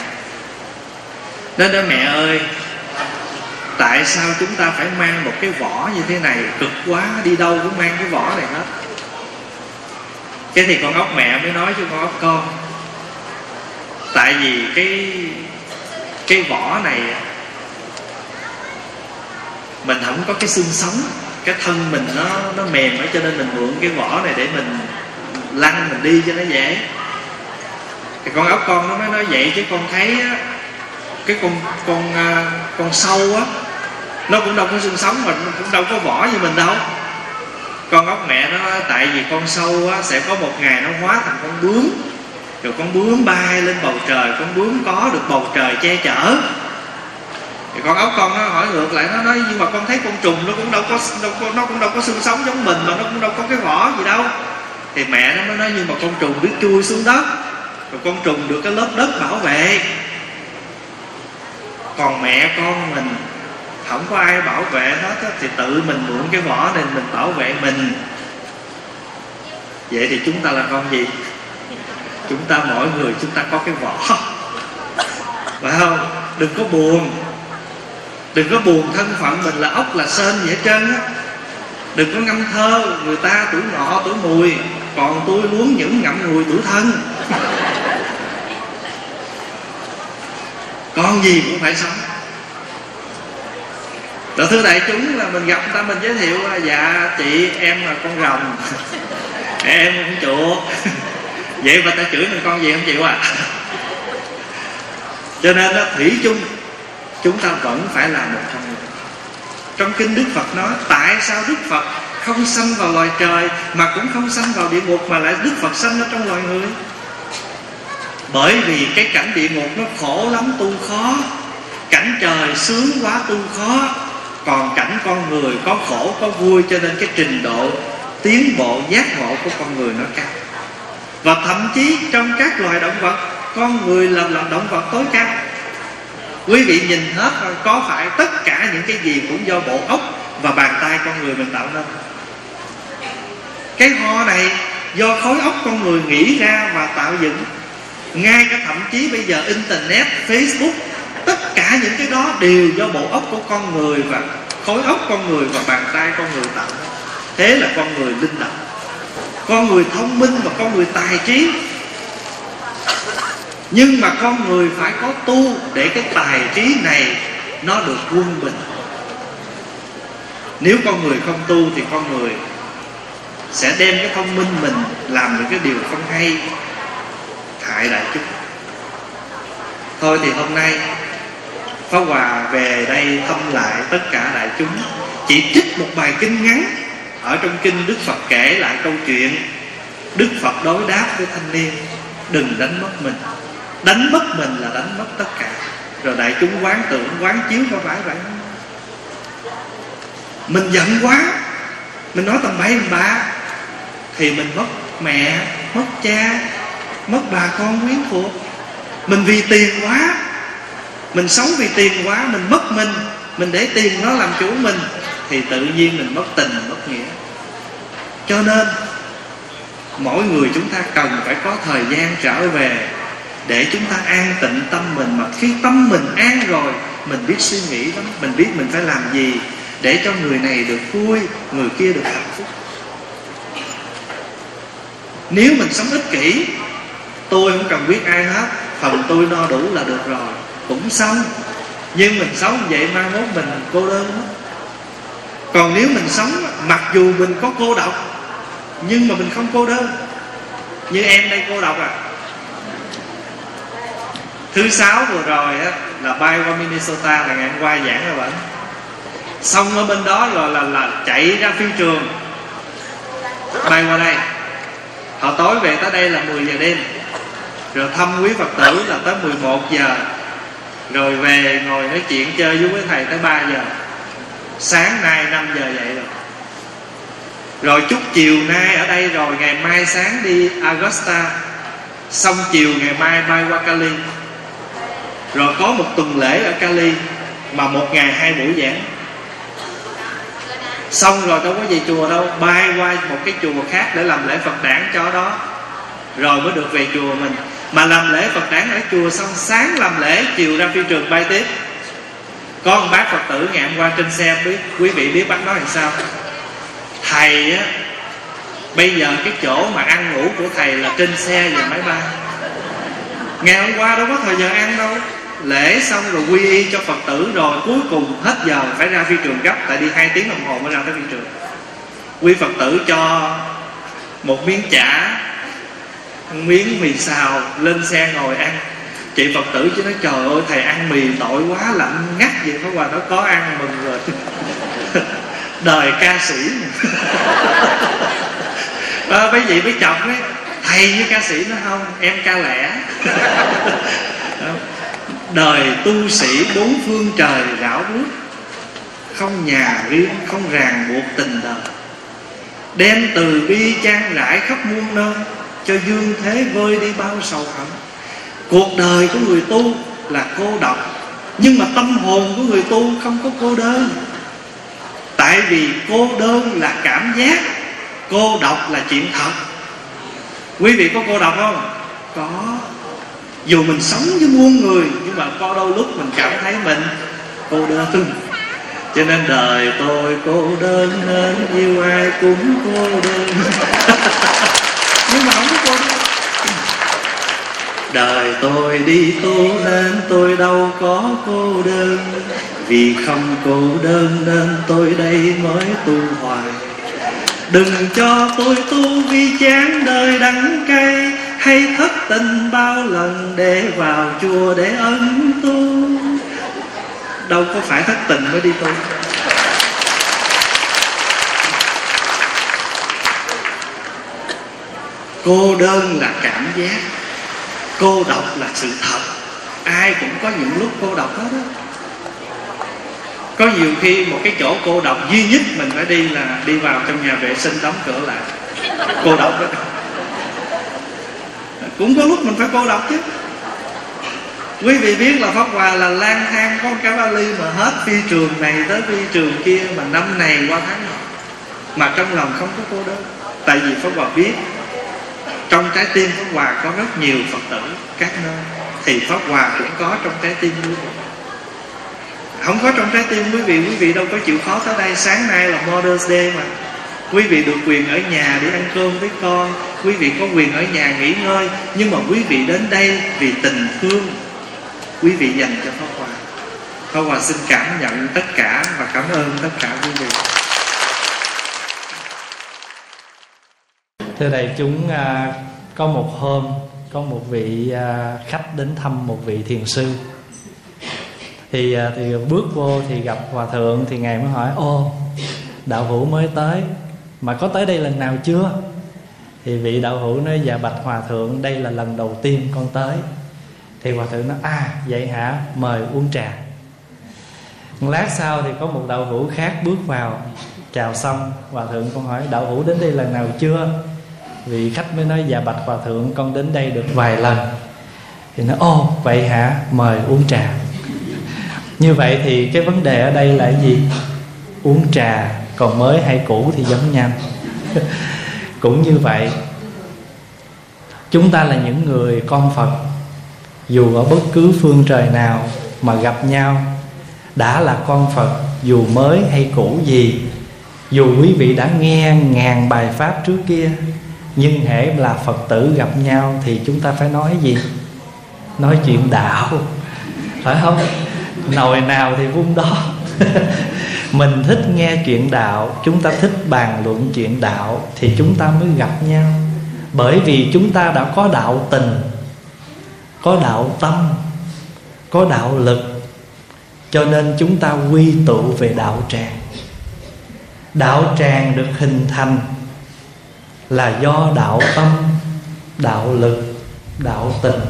nên đó mẹ ơi tại sao chúng ta phải mang một cái vỏ như thế này? Cực quá đi đâu cũng mang cái vỏ này hết. Cái thì con ốc mẹ mới nói cho con ốc con tại vì cái cái vỏ này mình không có cái xương sống cái thân mình nó nó mềm ấy cho nên mình mượn cái vỏ này để mình lăn mình đi cho nó dễ. Thì con ốc con nó mới nói vậy chứ con thấy á, cái con con à, con sâu á nó cũng đâu có xương sống mà cũng đâu có vỏ như mình đâu. Con ốc mẹ nó tại vì con sâu á, sẽ có một ngày nó hóa thành con bướm rồi con bướm bay lên bầu trời con bướm có được bầu trời che chở. Thì con ốc con nó hỏi ngược lại nó nói nhưng mà con thấy con trùng nó cũng đâu có, đâu có nó cũng đâu có xương sống giống mình mà nó cũng đâu có cái vỏ gì đâu. Thì mẹ nó mới nói nhưng mà con trùng biết chui xuống đất rồi con trùng được cái lớp đất bảo vệ còn mẹ con mình không có ai bảo vệ hết á, thì tự mình mượn cái vỏ nên mình bảo vệ mình. Vậy thì chúng ta là con gì? Chúng ta mỗi người chúng ta có cái vỏ. Phải không? Đừng có buồn. Đừng có buồn thân phận mình là ốc là sên vậy hết trơn á. Đừng có ngâm thơ người ta tuổi ngọ tuổi mùi còn tôi muốn những ngậm ngùi tuổi thân. Con gì cũng phải sống. Rồi thưa đại chúng là mình gặp người ta mình giới thiệu à, Dạ chị em là con rồng. Em cũng chuột. Vậy mà ta chửi mình con gì không chịu à? Cho nên đó, thủy chung Chúng ta vẫn phải là một trong. người. Trong kinh Đức Phật nói Tại sao Đức Phật không sanh vào loài trời Mà cũng không sanh vào địa ngục Mà lại Đức Phật sanh ở trong loài người? Bởi vì cái cảnh địa ngục nó khổ lắm, tu khó. Cảnh trời sướng quá, tu khó. Còn cảnh con người có khổ, có vui, cho nên cái trình độ, tiến bộ, giác ngộ của con người nó cao. Và thậm chí trong các loài động vật, con người là loài động vật tối cao. Quý vị nhìn hết, có phải tất cả những cái gì cũng do bộ óc và bàn tay con người mình tạo nên? Cái ho này do khối óc con người nghĩ ra và tạo dựng ngay cả thậm chí bây giờ internet, facebook, tất cả những cái đó đều do bộ óc của con người và khối óc con người và bàn tay con người tạo thế là con người linh động. Con người thông minh và con người tài trí. Nhưng mà con người phải có tu để cái tài trí này nó được quân bình. Nếu con người không tu thì con người sẽ đem cái thông minh mình làm những cái điều không hay hại đại chúng. Thôi thì hôm nay Pháp Hòa về đây thăm lại tất cả đại chúng Chỉ trích một bài kinh ngắn Ở trong kinh Đức Phật kể lại câu chuyện Đức Phật đối đáp với thanh niên Đừng đánh mất mình. Đánh mất mình là đánh mất tất cả. Rồi đại chúng quán tưởng, quán chiếu có phải vậy. Không? Mình giận quá. Mình nói tầm bậy tầm bạ. Thì mình mất mẹ, mất cha, mất bà con quyến thuộc. Mình vì tiền quá, mình sống vì tiền quá, mình mất mình mình để tiền nó làm chủ mình, thì tự nhiên mình mất tình mất nghĩa. Cho nên, mỗi người chúng ta cần phải có thời gian trở về để chúng ta an tịnh tâm mình. Mà khi tâm mình an rồi, mình biết suy nghĩ lắm, mình biết mình phải làm gì để cho người này được vui, người kia được hạnh phúc. Nếu mình sống ích kỷ tôi không cần biết ai hết, phần tôi no đủ là được rồi, cũng xong. Nhưng mình sống vậy mai mốt mình cô đơn đó. còn nếu mình sống, mặc dù mình có cô độc, nhưng mà mình không cô đơn. Như em đây cô độc à. Thứ sáu vừa rồi á, là bay qua Minnesota là ngày hôm qua giảng rồi bạn. Xong ở bên đó rồi là là chạy ra phi trường. Bay qua đây. Họ tối về tới đây là 10 giờ đêm rồi thăm quý phật tử là tới 11 giờ. Rồi về ngồi nói chuyện chơi với quý thầy tới 3 giờ. Sáng nay 5 giờ dậy rồi. Rồi chút chiều nay ở đây rồi, ngày mai sáng đi Augusta. Xong chiều ngày mai bay qua Cali. Rồi có một tuần lễ ở Cali, mà một ngày hai buổi giảng. Xong rồi đâu có về chùa đâu, bay qua một cái chùa khác để làm lễ phật đản cho đó. Rồi mới được về chùa mình mà làm lễ phật đản ở chùa xong, sáng làm lễ, chiều ra phi trường bay tiếp. Có một bác phật tử ngày hôm qua trên xe biết, quý vị biết bác nói làm sao? Thầy á, bây giờ cái chỗ mà ăn ngủ của thầy là trên xe và máy bay. Ngày hôm qua đâu có thời giờ ăn đâu. Lễ xong rồi quy y cho phật tử rồi, cuối cùng hết giờ phải ra phi trường gấp, tại đi hai tiếng đồng hồ mới ra tới phi trường. Quy phật tử cho một miếng chả miếng mì xào lên xe ngồi ăn. Chị phật tử chứ nói trời ơi thầy ăn mì tội quá lạnh ngắt vậy phải qua nó có ăn mừng rồi. Đời ca sĩ. À, mấy vị mới chọc đấy thầy với ca sĩ nó không em ca lẻ. Đời tu sĩ bốn phương trời rảo bước không nhà riêng không ràng buộc tình đời. Đem từ bi trang rải khắp muôn nơi cho dương thế vơi đi bao sầu hận. Cuộc đời của người tu là cô độc, nhưng mà tâm hồn của người tu không có cô đơn. Tại vì cô đơn là cảm giác, cô độc là chuyện thật. Quý vị có cô độc không? Có. Dù mình sống với muôn người, nhưng mà có đôi lúc mình cảm thấy mình cô đơn. Cho nên đời tôi cô đơn nên yêu ai cũng cô đơn. nhưng mà không có cô đời tôi đi tu nên tôi đâu có cô đơn. Vì không cô đơn nên tôi đây mới tu hoài. Đừng cho tôi tu vì chán đời đắng cay, hay thất tình bao lần để vào chùa để ân tu. Đâu có phải thất tình mới đi tu. Cô đơn là cảm giác. Cô độc là sự thật. Ai cũng có những lúc cô độc hết đó có nhiều khi một cái chỗ cô độc duy nhất mình phải đi là đi vào trong nhà vệ sinh đóng cửa lại. Cô độc đó cũng có lúc mình phải cô độc chứ. Quý vị biết là pháp hòa là lang thang có cái vali mà hết phi trường này tới phi trường kia mà năm này qua tháng nọ mà trong lòng không có cô đơn. Tại vì pháp hòa biết trong trái tim pháp hòa có rất nhiều phật tử các nơi. Thì pháp hòa cũng có trong trái tim quý vị. Không có trong trái tim quý vị quý vị đâu có chịu khó tới đây. Sáng nay là Mother's Day mà. Quý vị được quyền ở nhà để ăn cơm với con. Quý vị có quyền ở nhà nghỉ ngơi. Nhưng mà quý vị đến đây vì tình thương quý vị dành cho pháp hòa. Pháp hòa xin cảm nhận tất cả và cảm ơn tất cả quý vị. Thưa đại chúng à, có một hôm có một vị à, khách đến thăm một vị thiền sư. Thì à, thì bước vô thì gặp hòa thượng thì ngài mới hỏi ô đạo hữu mới tới mà có tới đây lần nào chưa? Thì vị đạo hữu nói dạ bạch hòa thượng đây là lần đầu tiên con tới. Thì hòa thượng nói à vậy hả? Mời uống trà. Một lát sau thì có một đạo hữu khác bước vào. Chào xong hòa thượng con hỏi đạo hữu đến đây lần nào chưa? Vị khách mới nói dạ bạch hòa thượng, con đến đây được vài lần. Thì nói ô vậy hả? Mời uống trà. Như vậy thì cái vấn đề ở đây là gì? Uống trà, còn mới hay cũ thì giống nhau. Cũng như vậy, chúng ta là những người con phật. Dù ở bất cứ phương trời nào mà gặp nhau, đã là con phật, dù mới hay cũ gì, dù quý vị đã nghe ngàn bài pháp trước kia nhưng hễ là phật tử gặp nhau thì chúng ta phải nói gì? Nói chuyện đạo. Phải không? Nồi nào thì vung đó. Mình thích nghe chuyện đạo, chúng ta thích bàn luận chuyện đạo thì chúng ta mới gặp nhau. Bởi vì chúng ta đã có đạo tình, có đạo tâm, có đạo lực. Cho nên chúng ta quy tụ về đạo tràng. Đạo tràng được hình thành là do đạo tâm, đạo lực, đạo tình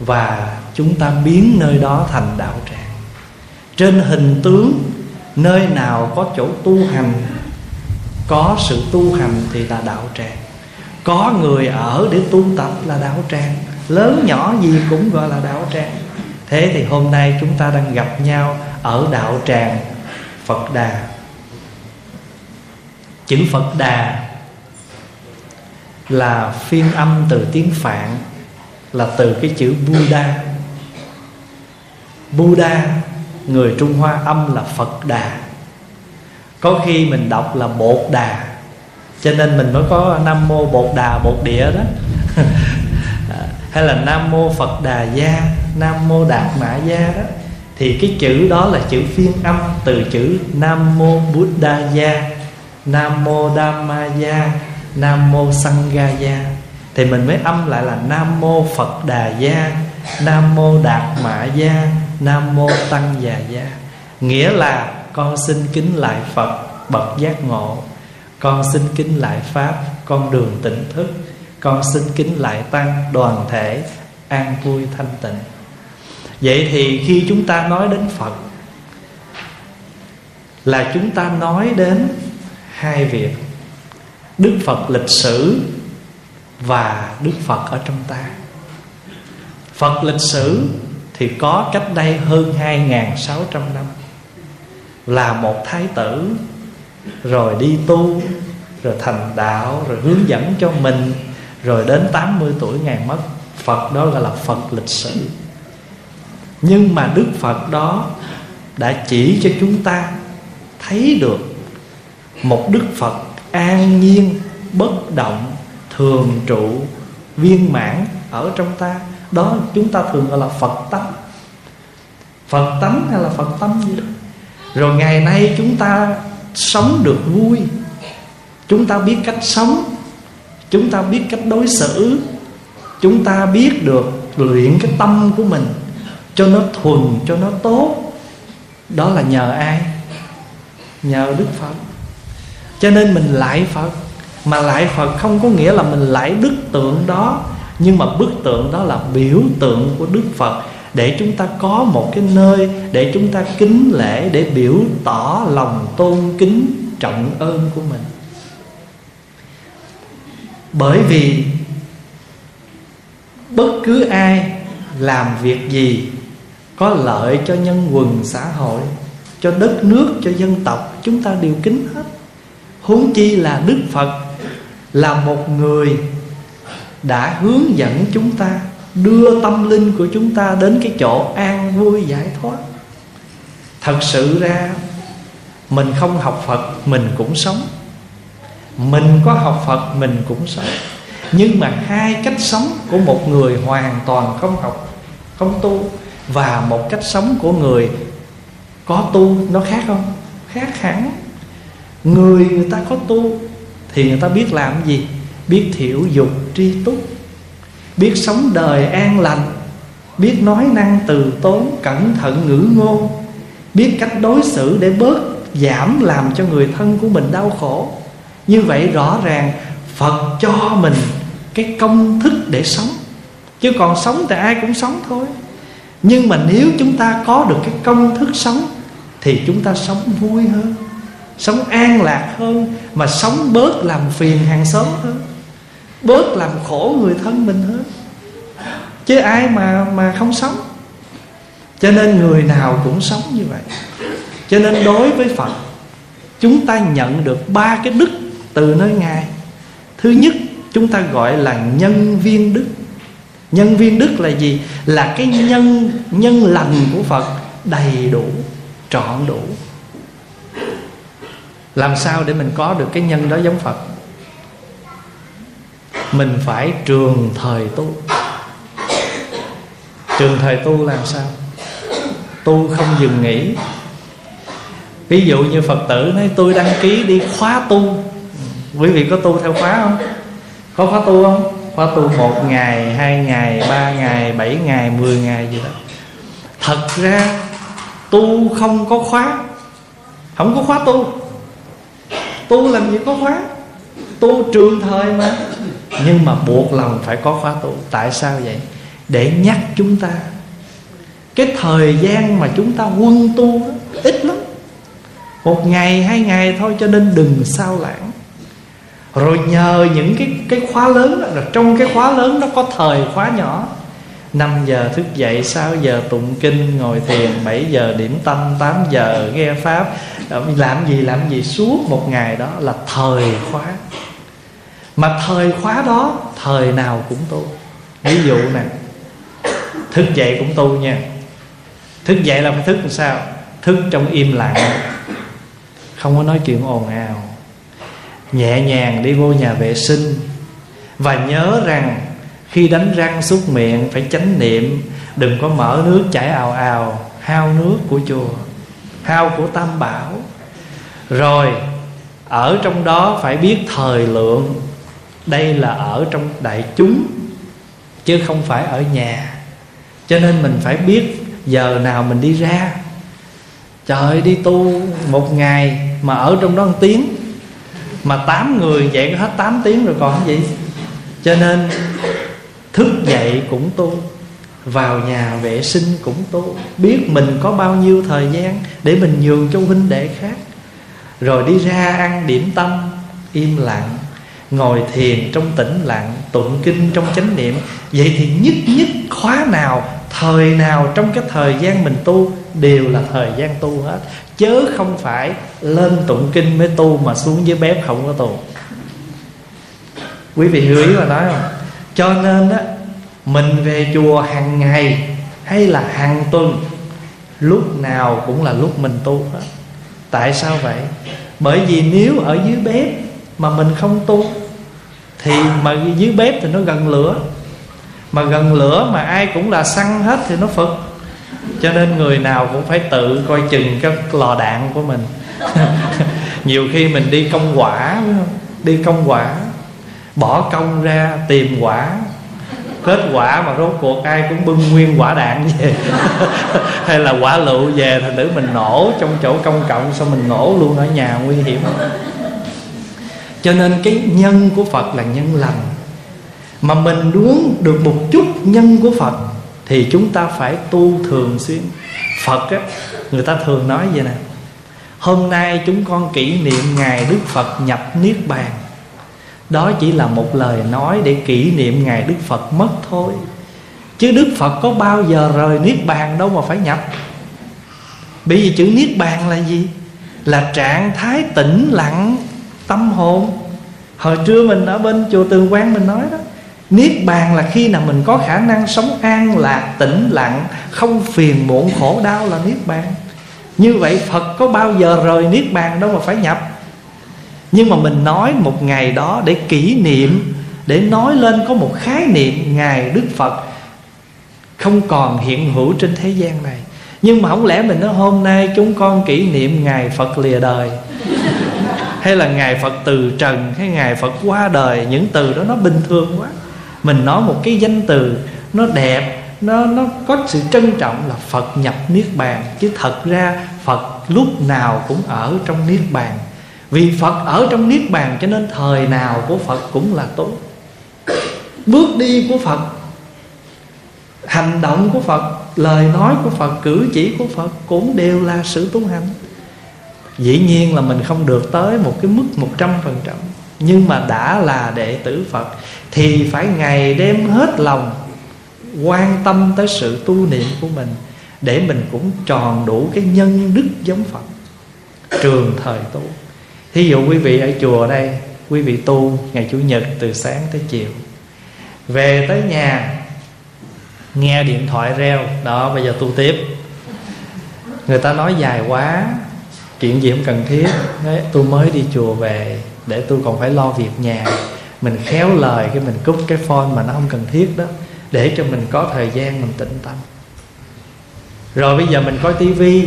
và chúng ta biến nơi đó thành đạo tràng. Trên hình tướng, nơi nào có chỗ tu hành, có sự tu hành thì là đạo tràng. Có người ở để tu tập là đạo tràng, lớn nhỏ gì cũng gọi là đạo tràng. Thế thì hôm nay chúng ta đang gặp nhau ở đạo tràng phật đà. Chữ phật đà là phiên âm từ tiếng phạn, là từ cái chữ buddha. Buddha, người trung hoa âm là phật đà. Có khi mình đọc là bột đà, cho nên mình mới có nam mô bột đà bột địa đó. Hay là nam mô phật đà gia, nam mô đạt mã gia đó. Thì cái chữ đó là chữ phiên âm từ chữ nam mô buddha gia, nam mô dhamma gia nam mô sangha gia. Thì mình mới âm lại là nam mô phật đà gia, nam mô đạt mã gia, nam mô tăng già gia. Nghĩa là con xin kính lại phật bậc giác ngộ. Con xin kính lại pháp, con đường tỉnh thức. Con xin kính lại tăng, đoàn thể, an vui thanh tịnh. Vậy thì khi chúng ta nói đến phật, là chúng ta nói đến hai việc đức phật lịch sử và đức phật ở trong ta. Phật lịch sử thì có cách đây hơn 2.600 năm. Là một thái tử, Rồi đi tu, Rồi thành đạo, Rồi hướng dẫn cho mình, Rồi đến 80 tuổi ngày mất. Phật đó gọi là Phật lịch sử. Nhưng mà Đức Phật đó Đã chỉ cho chúng ta Thấy được Một Đức Phật an nhiên, Bất động, Thường trụ, Viên mãn Ở trong ta. Đó, chúng ta thường gọi là phật tánh. Phật tánh hay là phật tâm gì đó? Rồi ngày nay chúng ta sống được vui. Chúng ta biết cách sống. Chúng ta biết cách đối xử. Chúng ta biết được luyện cái tâm của mình cho nó thuần, cho nó tốt. Đó là nhờ ai? Nhờ đức phật cho nên mình lại phật. Mà lại phật không có nghĩa là mình lại đức tượng đó, nhưng mà bức tượng đó là biểu tượng của đức phật. Để chúng ta có một cái nơi để chúng ta kính lễ, để biểu tỏ lòng tôn kính, trọng ơn của mình. Bởi vì bất cứ ai làm việc gì có lợi cho nhân quần xã hội, cho đất nước, cho dân tộc, chúng ta đều kính hết huống chi là đức phật là một người đã hướng dẫn chúng ta, đưa tâm linh của chúng ta đến cái chỗ an vui giải thoát. Thật sự ra, mình không học phật, mình cũng sống. Mình có học phật, mình cũng sống. Nhưng mà hai cách sống của một người hoàn toàn không học, không tu, và một cách sống của người có tu nó khác không? Khác hẳn người người ta có tu thì người ta biết làm gì? Biết thiểu dục tri túc, biết sống đời an lành, biết nói năng từ tốn, cẩn thận, ngữ ngôn, biết cách đối xử để bớt giảm làm cho người thân của mình đau khổ. Như vậy rõ ràng phật cho mình cái công thức để sống. Chứ còn sống thì ai cũng sống thôi. Nhưng mà nếu chúng ta có được cái công thức sống thì chúng ta sống vui hơn sống an lạc hơn, mà sống bớt làm phiền hàng xóm hơn, bớt làm khổ người thân mình hơn. Chứ ai mà mà không sống. Cho nên người nào cũng sống như vậy. Cho nên đối với phật, chúng ta nhận được ba cái đức từ nơi ngài. Thứ nhất, chúng ta gọi là nhân viên đức. Nhân viên đức là gì? Là cái nhân nhân lành của phật đầy đủ, trọn đủ làm sao để mình có được cái nhân đó giống phật? Mình phải trường thời tu. Trường thời tu làm sao? Tu không dừng nghỉ. Ví dụ như phật tử nói, tôi đăng ký đi khóa tu. Quý vị có tu theo khóa không? Có khóa tu không? Khóa tu một ngày, hai ngày, ba ngày, bảy ngày, mười ngày gì đó. Thật ra tu không có khóa. Không có khóa tu tu làm gì có khóa? Tu trường thời mà. Nhưng mà buộc lòng phải có khóa tu. Tại sao vậy? Để nhắc chúng ta. Cái thời gian mà chúng ta quân tu đó, ít lắm. Một ngày hai ngày thôi cho nên đừng sao lãng. Rồi nhờ những cái cái khóa lớn là trong cái khóa lớn nó có thời khóa nhỏ. 5 giờ thức dậy 6 giờ tụng kinh, ngồi thiền 7 giờ điểm tâm 8 giờ nghe pháp. Ờ, làm gì làm gì? Suốt một ngày đó là thời khóa. Mà thời khóa đó, thời nào cũng tu. Ví dụ nè, thức dậy cũng tu nha. Thức dậy là phải thức làm sao? Thức trong im lặng. Không có nói chuyện ồn ào. Nhẹ nhàng đi vô nhà vệ sinh. Và nhớ rằng khi đánh răng súc miệng, phải chánh niệm, đừng có mở nước chảy ào ào, hao nước của chùa hao của tam bảo. Rồi, ở trong đó phải biết thời lượng. Đây là ở trong đại chúng, chứ không phải ở nhà. Cho nên mình phải biết giờ nào mình đi ra. Trời đi tu một ngày mà ở trong đó một tiếng, mà tám người vậy có hết tám tiếng rồi còn gì? Cho nên thức dậy cũng tu, vào nhà vệ sinh cũng tu. Biết mình có bao nhiêu thời gian để mình nhường cho huynh đệ khác. Rồi đi ra ăn điểm tâm, im lặng. Ngồi thiền trong tĩnh lặng, tụng kinh trong chánh niệm. Vậy thì nhất nhất khóa nào, thời nào trong cái thời gian mình tu đều là thời gian tu hết. Chớ không phải lên tụng kinh mới tu mà xuống dưới bếp không có tu. Quý vị hiểu ý mà nói không? Cho nên á, mình về chùa hàng ngày hay là hàng tuần, lúc nào cũng là lúc mình tu hết. Tại sao vậy? Bởi vì nếu ở dưới bếp mà mình không tu, thì mà dưới bếp thì nó gần lửa. Mà gần lửa mà ai cũng là xăng hết thì nó phật. Cho nên người nào cũng phải tự coi chừng cái lò đạn của mình. Nhiều khi mình đi công quả đi công quả bỏ công ra tìm quả. Kết quả mà rốt cuộc ai cũng bưng nguyên quả đạn về. Hay là quả lựu về thành thử mình nổ trong chỗ công cộng xong mình nổ luôn ở nhà nguy hiểm. Cho nên cái nhân của phật là nhân lành. Mà mình muốn được một chút nhân của phật thì chúng ta phải tu thường xuyên. Phật á, người ta thường nói vậy nè. Hôm nay chúng con kỷ niệm ngày đức phật nhập niết bàn đó chỉ là một lời nói để kỷ niệm ngày đức phật mất thôi. Chứ đức phật có bao giờ rời niết bàn đâu mà phải nhập. Bởi vì chữ niết bàn là gì? Là trạng thái tĩnh lặng, tâm hồn. Hồi trưa mình ở bên chùa tường quán mình nói đó, niết bàn là khi nào mình có khả năng sống an lạc, tĩnh lặng, không phiền muộn khổ đau là niết bàn. Như vậy phật có bao giờ rời niết bàn đâu mà phải nhập nhưng mà mình nói một ngày đó để kỷ niệm, để nói lên có một khái niệm ngày đức phật không còn hiện hữu trên thế gian này. Nhưng mà không lẽ mình nói hôm nay chúng con kỷ niệm ngày phật lìa đời? Hay là ngày phật từ trần, hay ngày phật qua đời? Những từ đó nó bình thường quá. Mình nói một cái danh từ, nó đẹp, nó nó có sự trân trọng là phật nhập niết bàn. Chứ thật ra phật lúc nào cũng ở trong niết bàn vì phật ở trong niết bàn cho nên thời nào của phật cũng là tốt. Bước đi của phật, hành động của phật, lời nói của phật, cử chỉ của phật cũng đều là sự tu hành. Dĩ nhiên là mình không được tới một cái mức một trăm phần trăm, nhưng mà đã là đệ tử phật thì phải ngày đêm hết lòng quan tâm tới sự tu niệm của mình để mình cũng tròn đủ cái nhân đức giống phật, trường thời tu thí dụ quý vị ở chùa đây quý vị tu ngày chủ nhật từ sáng tới chiều. Về tới nhà nghe điện thoại reo. Đó bây giờ tu tiếp. Người ta nói dài quá chuyện gì không cần thiết. Đấy, tôi mới đi chùa về để tôi còn phải lo việc nhà. Mình khéo lời cái mình cúp cái phone mà nó không cần thiết đó để cho mình có thời gian mình tĩnh tâm. Rồi bây giờ mình coi tivi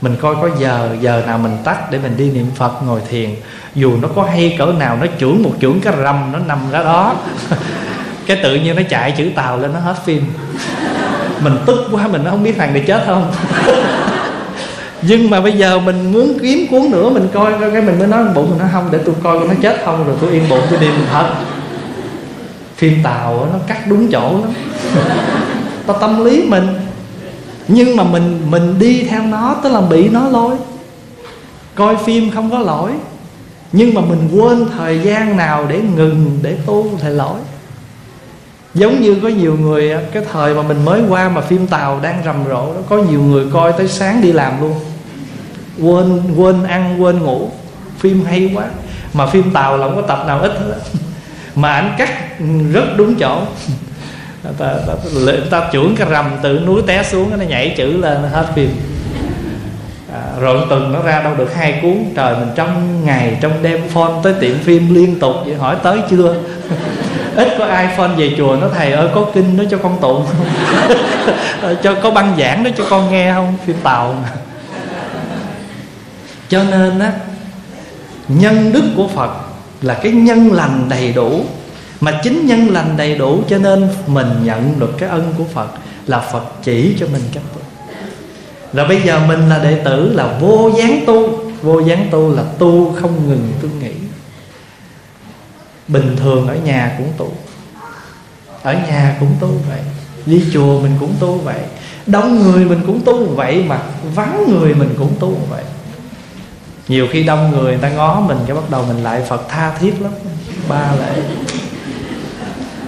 mình coi có giờ giờ nào mình tắt để mình đi niệm phật, ngồi thiền. Dù nó có hay cỡ nào, nó chưởng một chưởng cái rầm nó nằm ra đó. Cái tự nhiên nó chạy chữ tàu lên, nó hết phim. Mình tức quá, mình nó không biết thằng này chết không. Nhưng mà bây giờ mình muốn kiếm cuốn nữa, mình coi cái mình mới nói bụng, mình nó không, để tôi coi nó chết không, rồi tôi yên bụng, tôi đi mình thật phim tàu nó cắt đúng chỗ lắm. Tâm lý mình nhưng mà mình mình đi theo nó, tức là bị nó lôi. Coi phim không có lỗi, nhưng mà mình quên thời gian nào để ngừng, để tu thì lỗi. Giống như có nhiều người, cái thời mà mình mới qua mà phim tàu đang rầm rộ đó, có nhiều người coi tới sáng đi làm luôn. Quên quên ăn, quên ngủ. Phim hay quá, mà phim tàu là không có tập nào ít hết mà ảnh cắt rất đúng chỗ ta, ta, ta, ta chưởng cái rầm từ núi té xuống nó nhảy chữ lên hết phim. À, rồi tuần nó ra đâu được hai cuốn trời mình trong ngày trong đêm phone tới tiệm phim liên tục vậy hỏi tới chưa? Ít có ai phone về chùa nó thầy ơi có kinh nó cho con tụng cho có băng giảng nó cho con nghe không? Phim tàu cho nên á nhân đức của phật là cái nhân lành đầy đủ mà chính nhân lành đầy đủ cho nên mình nhận được cái ân của phật, là phật chỉ cho mình cách tu. Rồi bây giờ mình là đệ tử là vô gián tu. Vô gián tu là tu không ngừng tu nghĩ bình thường ở nhà cũng tu. Ở nhà cũng tu vậy. Đi chùa mình cũng tu vậy. Đông người mình cũng tu vậy mà vắng người mình cũng tu vậy. Nhiều khi đông người người ta ngó mình cái bắt đầu mình lại phật tha thiết lắm. Ba lại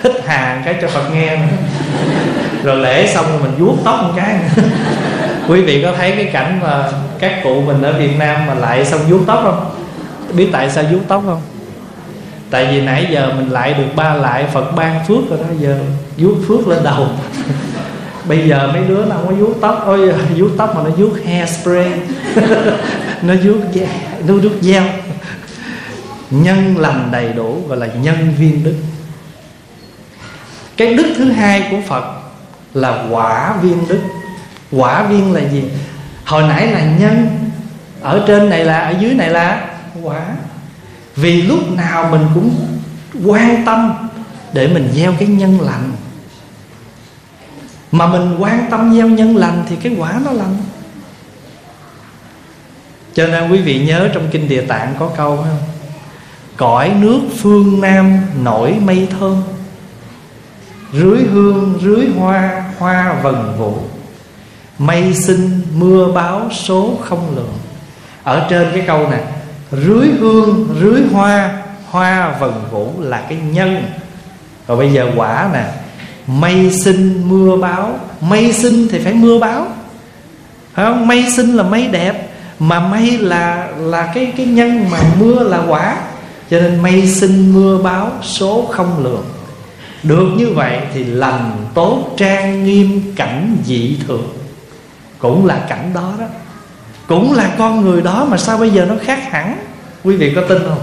hít hà cái cho phật nghe. Rồi lễ xong rồi mình vuốt tóc một cái. Quý vị có thấy cái cảnh mà các cụ mình ở việt nam mà lại xong vuốt tóc không? Biết tại sao vuốt tóc không? Tại vì nãy giờ mình lại được ba lại, phật ban phước rồi đó, giờ vuốt phước lên đầu. Bây giờ mấy đứa nó không có vuốt tóc, ôi, vuốt tóc mà nó vuốt hairspray. Nó vuốt nó vuốt dao nhân lành đầy đủ gọi là nhân viên đức cái đức thứ hai của phật là quả viên đức. Quả viên là gì? Hồi nãy là nhân, ở trên này là, ở dưới này là quả. Vì lúc nào mình cũng quan tâm để mình gieo cái nhân lành. Mà mình quan tâm gieo nhân lành thì cái quả nó lành. Cho nên quý vị nhớ trong kinh địa tạng có câu không cõi nước phương nam nổi mây thơm rưới hương, rưới hoa hoa vần vũ. Mây sinh mưa báo, số không lượng ở trên cái câu này rưới hương, rưới hoa hoa vần vũ là cái nhân. Rồi bây giờ quả nè, mây sinh mưa báo. Mây sinh thì phải mưa báo. Phải không? Mây sinh là mây đẹp, mà mây là là cái cái nhân mà mưa là quả. Cho nên mây sinh mưa báo, số không lượng được như vậy thì lành tốt trang nghiêm cảnh dị thường. Cũng là cảnh đó đó. Cũng là con người đó mà sao bây giờ nó khác hẳn? Quý vị có tin không?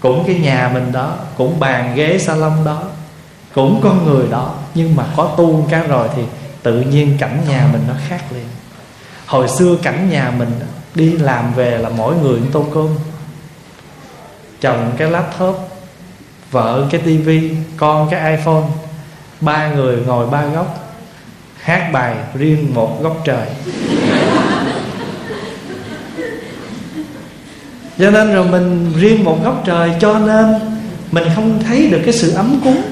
Cũng cái nhà mình đó, cũng bàn ghế salon đó, cũng con người đó. Nhưng mà có tu cái rồi thì tự nhiên cảnh nhà mình nó khác liền. Hồi xưa cảnh nhà mình đi làm về là mỗi người một tô cơm. Chồng cái laptop vợ cái tivi, con cái iphone, ba người ngồi ba góc, hát bài riêng một góc trời. Cho nên rồi mình riêng một góc trời, cho nên mình không thấy được cái sự ấm cúng.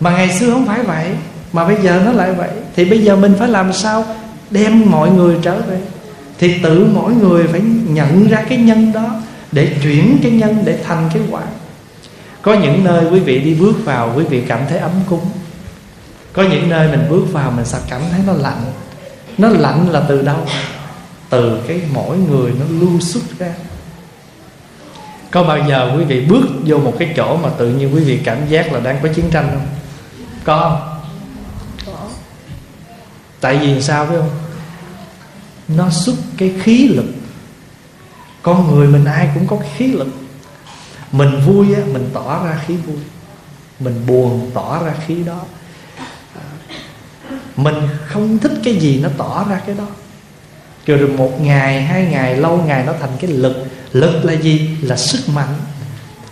Mà ngày xưa không phải vậy, mà bây giờ nó lại vậy. Thì bây giờ mình phải làm sao đem mọi người trở về? Thì tự mỗi người phải nhận ra cái nhân đó để chuyển cái nhân để thành cái quả có những nơi quý vị đi bước vào quý vị cảm thấy ấm cúng. Có những nơi mình bước vào mình sẽ cảm thấy nó lạnh. Nó lạnh là từ đâu? Từ cái mỗi người nó lưu xuất ra. Có bao giờ quý vị bước vô một cái chỗ mà tự nhiên quý vị cảm giác là đang có chiến tranh không? Có không? Có. Tại vì sao biết không? Nó xuất cái khí lực. Con người mình ai cũng có cái khí lực mình vui á, mình tỏ ra khí vui. Mình buồn tỏ ra khí đó. Mình không thích cái gì nó tỏ ra cái đó. Rồi một ngày, hai ngày, lâu ngày nó thành cái lực. Lực là gì? Là sức mạnh.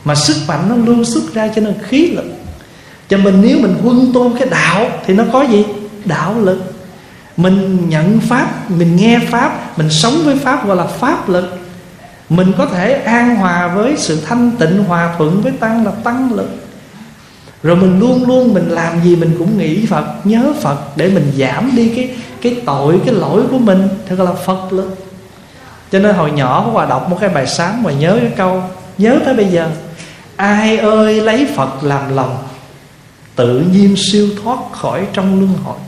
Mà sức mạnh nó luôn xuất ra cho nên khí lực. Cho mình, nếu mình huân tu cái đạo thì nó có gì? Đạo lực. Mình nhận pháp, mình nghe pháp, mình sống với pháp gọi là pháp lực mình có thể an hòa với sự thanh tịnh hòa thuận với tăng là tăng lực. Rồi mình luôn luôn mình làm gì mình cũng nghĩ Phật, nhớ Phật để mình giảm đi cái cái tội, cái lỗi của mình, thật là Phật lực. Cho nên hồi nhỏ có Hòa đọc một cái bài sáng mà nhớ cái câu, nhớ tới bây giờ, ai ơi lấy Phật làm lòng, tự nhiên siêu thoát khỏi trong luân hồi.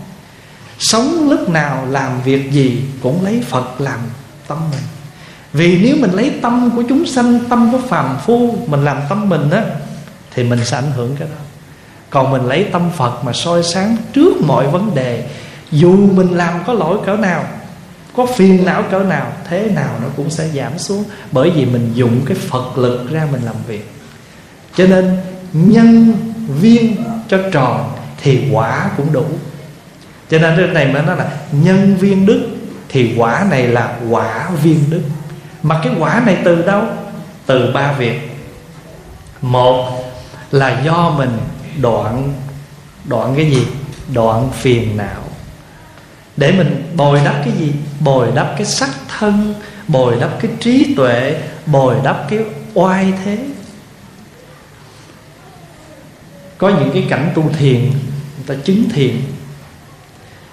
Sống lúc nào làm việc gì cũng lấy Phật làm tâm mình vì nếu mình lấy tâm của chúng sanh, tâm của phàm phu, mình làm tâm mình á, thì mình sẽ ảnh hưởng cái đó. Còn mình lấy tâm Phật mà soi sáng trước mọi vấn đề, dù mình làm có lỗi cỡ nào, có phiền não cỡ nào, thế nào nó cũng sẽ giảm xuống. Bởi vì mình dùng cái phật lực ra mình làm việc. Cho nên, nhân viên cho tròn thì quả cũng đủ. Cho nên trên này mới nói là nhân viên đức thì quả này là quả viên đức mà cái quả này từ đâu? Từ ba việc. Một là do mình đoạn đoạn cái gì? Đoạn phiền não. Để mình bồi đắp cái gì? Bồi đắp cái sắc thân, bồi đắp cái trí tuệ, bồi đắp cái oai thế. Có những cái cảnh tu thiền, người ta chứng thiền.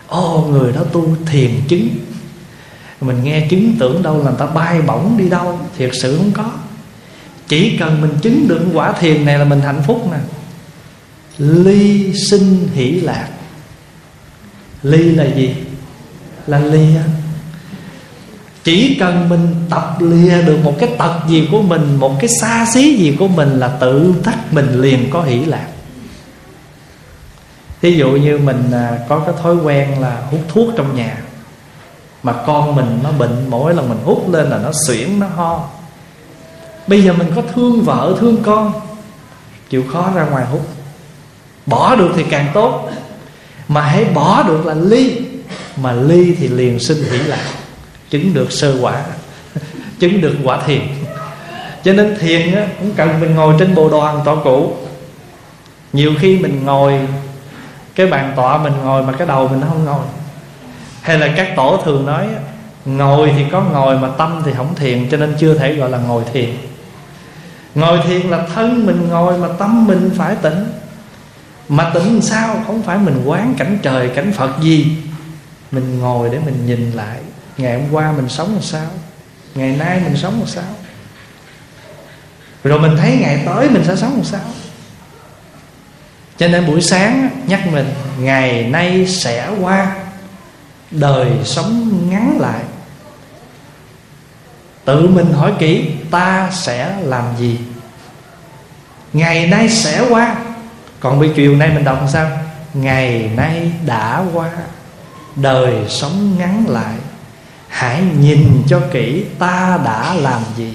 Ô, người đó tu thiền chứng mình nghe chứng tưởng đâu là người ta bay bổng đi đâu, thiệt sự không có. Chỉ cần mình chứng được quả thiền này là mình hạnh phúc nè. Ly sinh hỷ lạc. Ly là gì? Là lìa chỉ cần mình tập lìa được một cái tật gì của mình, một cái xa xí gì của mình là tự tắt mình liền có hỷ lạc. Thí dụ như mình à, có cái thói quen là hút thuốc trong nhà mà con mình nó bệnh mỗi lần mình hút lên là nó xuyển nó ho. Bây giờ mình có thương vợ thương con chịu khó ra ngoài hút. Bỏ được thì càng tốt. Mà hãy bỏ được là ly. Mà ly thì liền sinh hỷ lạc. Chứng được sơ quả. Chứng được quả thiền. Cho nên thiền á, cũng cần mình ngồi trên bồ đoàn tọa cụ. Nhiều khi mình ngồi cái bàn tọa mình ngồi mà cái đầu mình nó không ngồi hay là các tổ thường nói, ngồi thì có ngồi mà tâm thì không thiền, cho nên chưa thể gọi là ngồi thiền. Ngồi thiền là thân mình ngồi mà tâm mình phải tỉnh. Mà tỉnh sao? Không phải mình quán cảnh trời, cảnh phật gì? Mình ngồi để mình nhìn lại, ngày hôm qua mình sống làm sao? Ngày nay mình sống làm sao? Rồi mình thấy ngày tới mình sẽ sống làm sao? Cho nên buổi sáng nhắc mình, ngày nay sẽ qua đời sống ngắn lại. Tự mình hỏi kỹ, ta sẽ làm gì? Ngày nay sẽ qua. Còn bây chiều nay mình đọc sao? Ngày nay đã qua. Đời sống ngắn lại. Hãy nhìn cho kỹ, ta đã làm gì?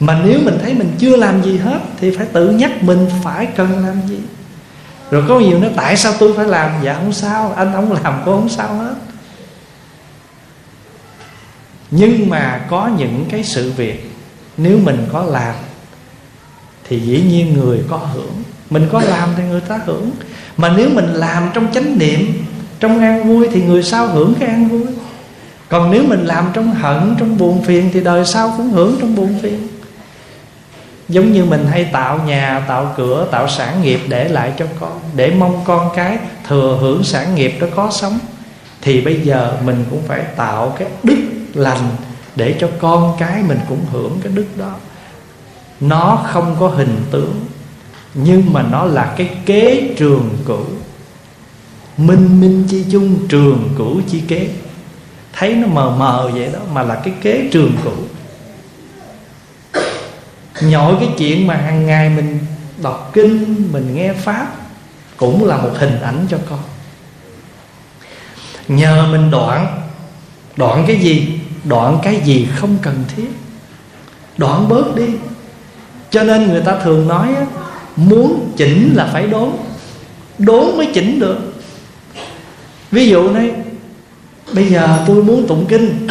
Mà nếu mình thấy mình chưa làm gì hết, thì phải tự nhắc mình phải cần làm gì? Rồi có nhiều nói tại sao tôi phải làm? Dạ không sao, anh không làm cô không sao hết. Nhưng mà có những cái sự việc, nếu mình có làm, thì dĩ nhiên người có hưởng. Mình có làm thì người ta hưởng. Mà nếu mình làm trong chánh niệm, trong an vui thì người sau hưởng cái an vui. Còn nếu mình làm trong hận, trong buồn phiền thì đời sau cũng hưởng trong buồn phiền giống như mình hay tạo nhà, tạo cửa, tạo sản nghiệp để lại cho con, để mong con cái thừa hưởng sản nghiệp đó có sống. Thì bây giờ mình cũng phải tạo cái đức lành để cho con cái mình cũng hưởng cái đức đó. Nó không có hình tướng, nhưng mà nó là cái kế trường cửu minh minh chi chung, trường cửu chi kế. Thấy nó mờ mờ vậy đó, mà là cái kế trường cửu nhội cái chuyện mà hàng ngày mình đọc kinh, mình nghe pháp cũng là một hình ảnh cho con. Nhờ mình đoạn. Đoạn cái gì? Đoạn cái gì không cần thiết. Đoạn bớt đi. Cho nên người ta thường nói muốn chỉnh là phải đốn. Đốn mới chỉnh được. Ví dụ này, bây giờ tôi muốn tụng kinh,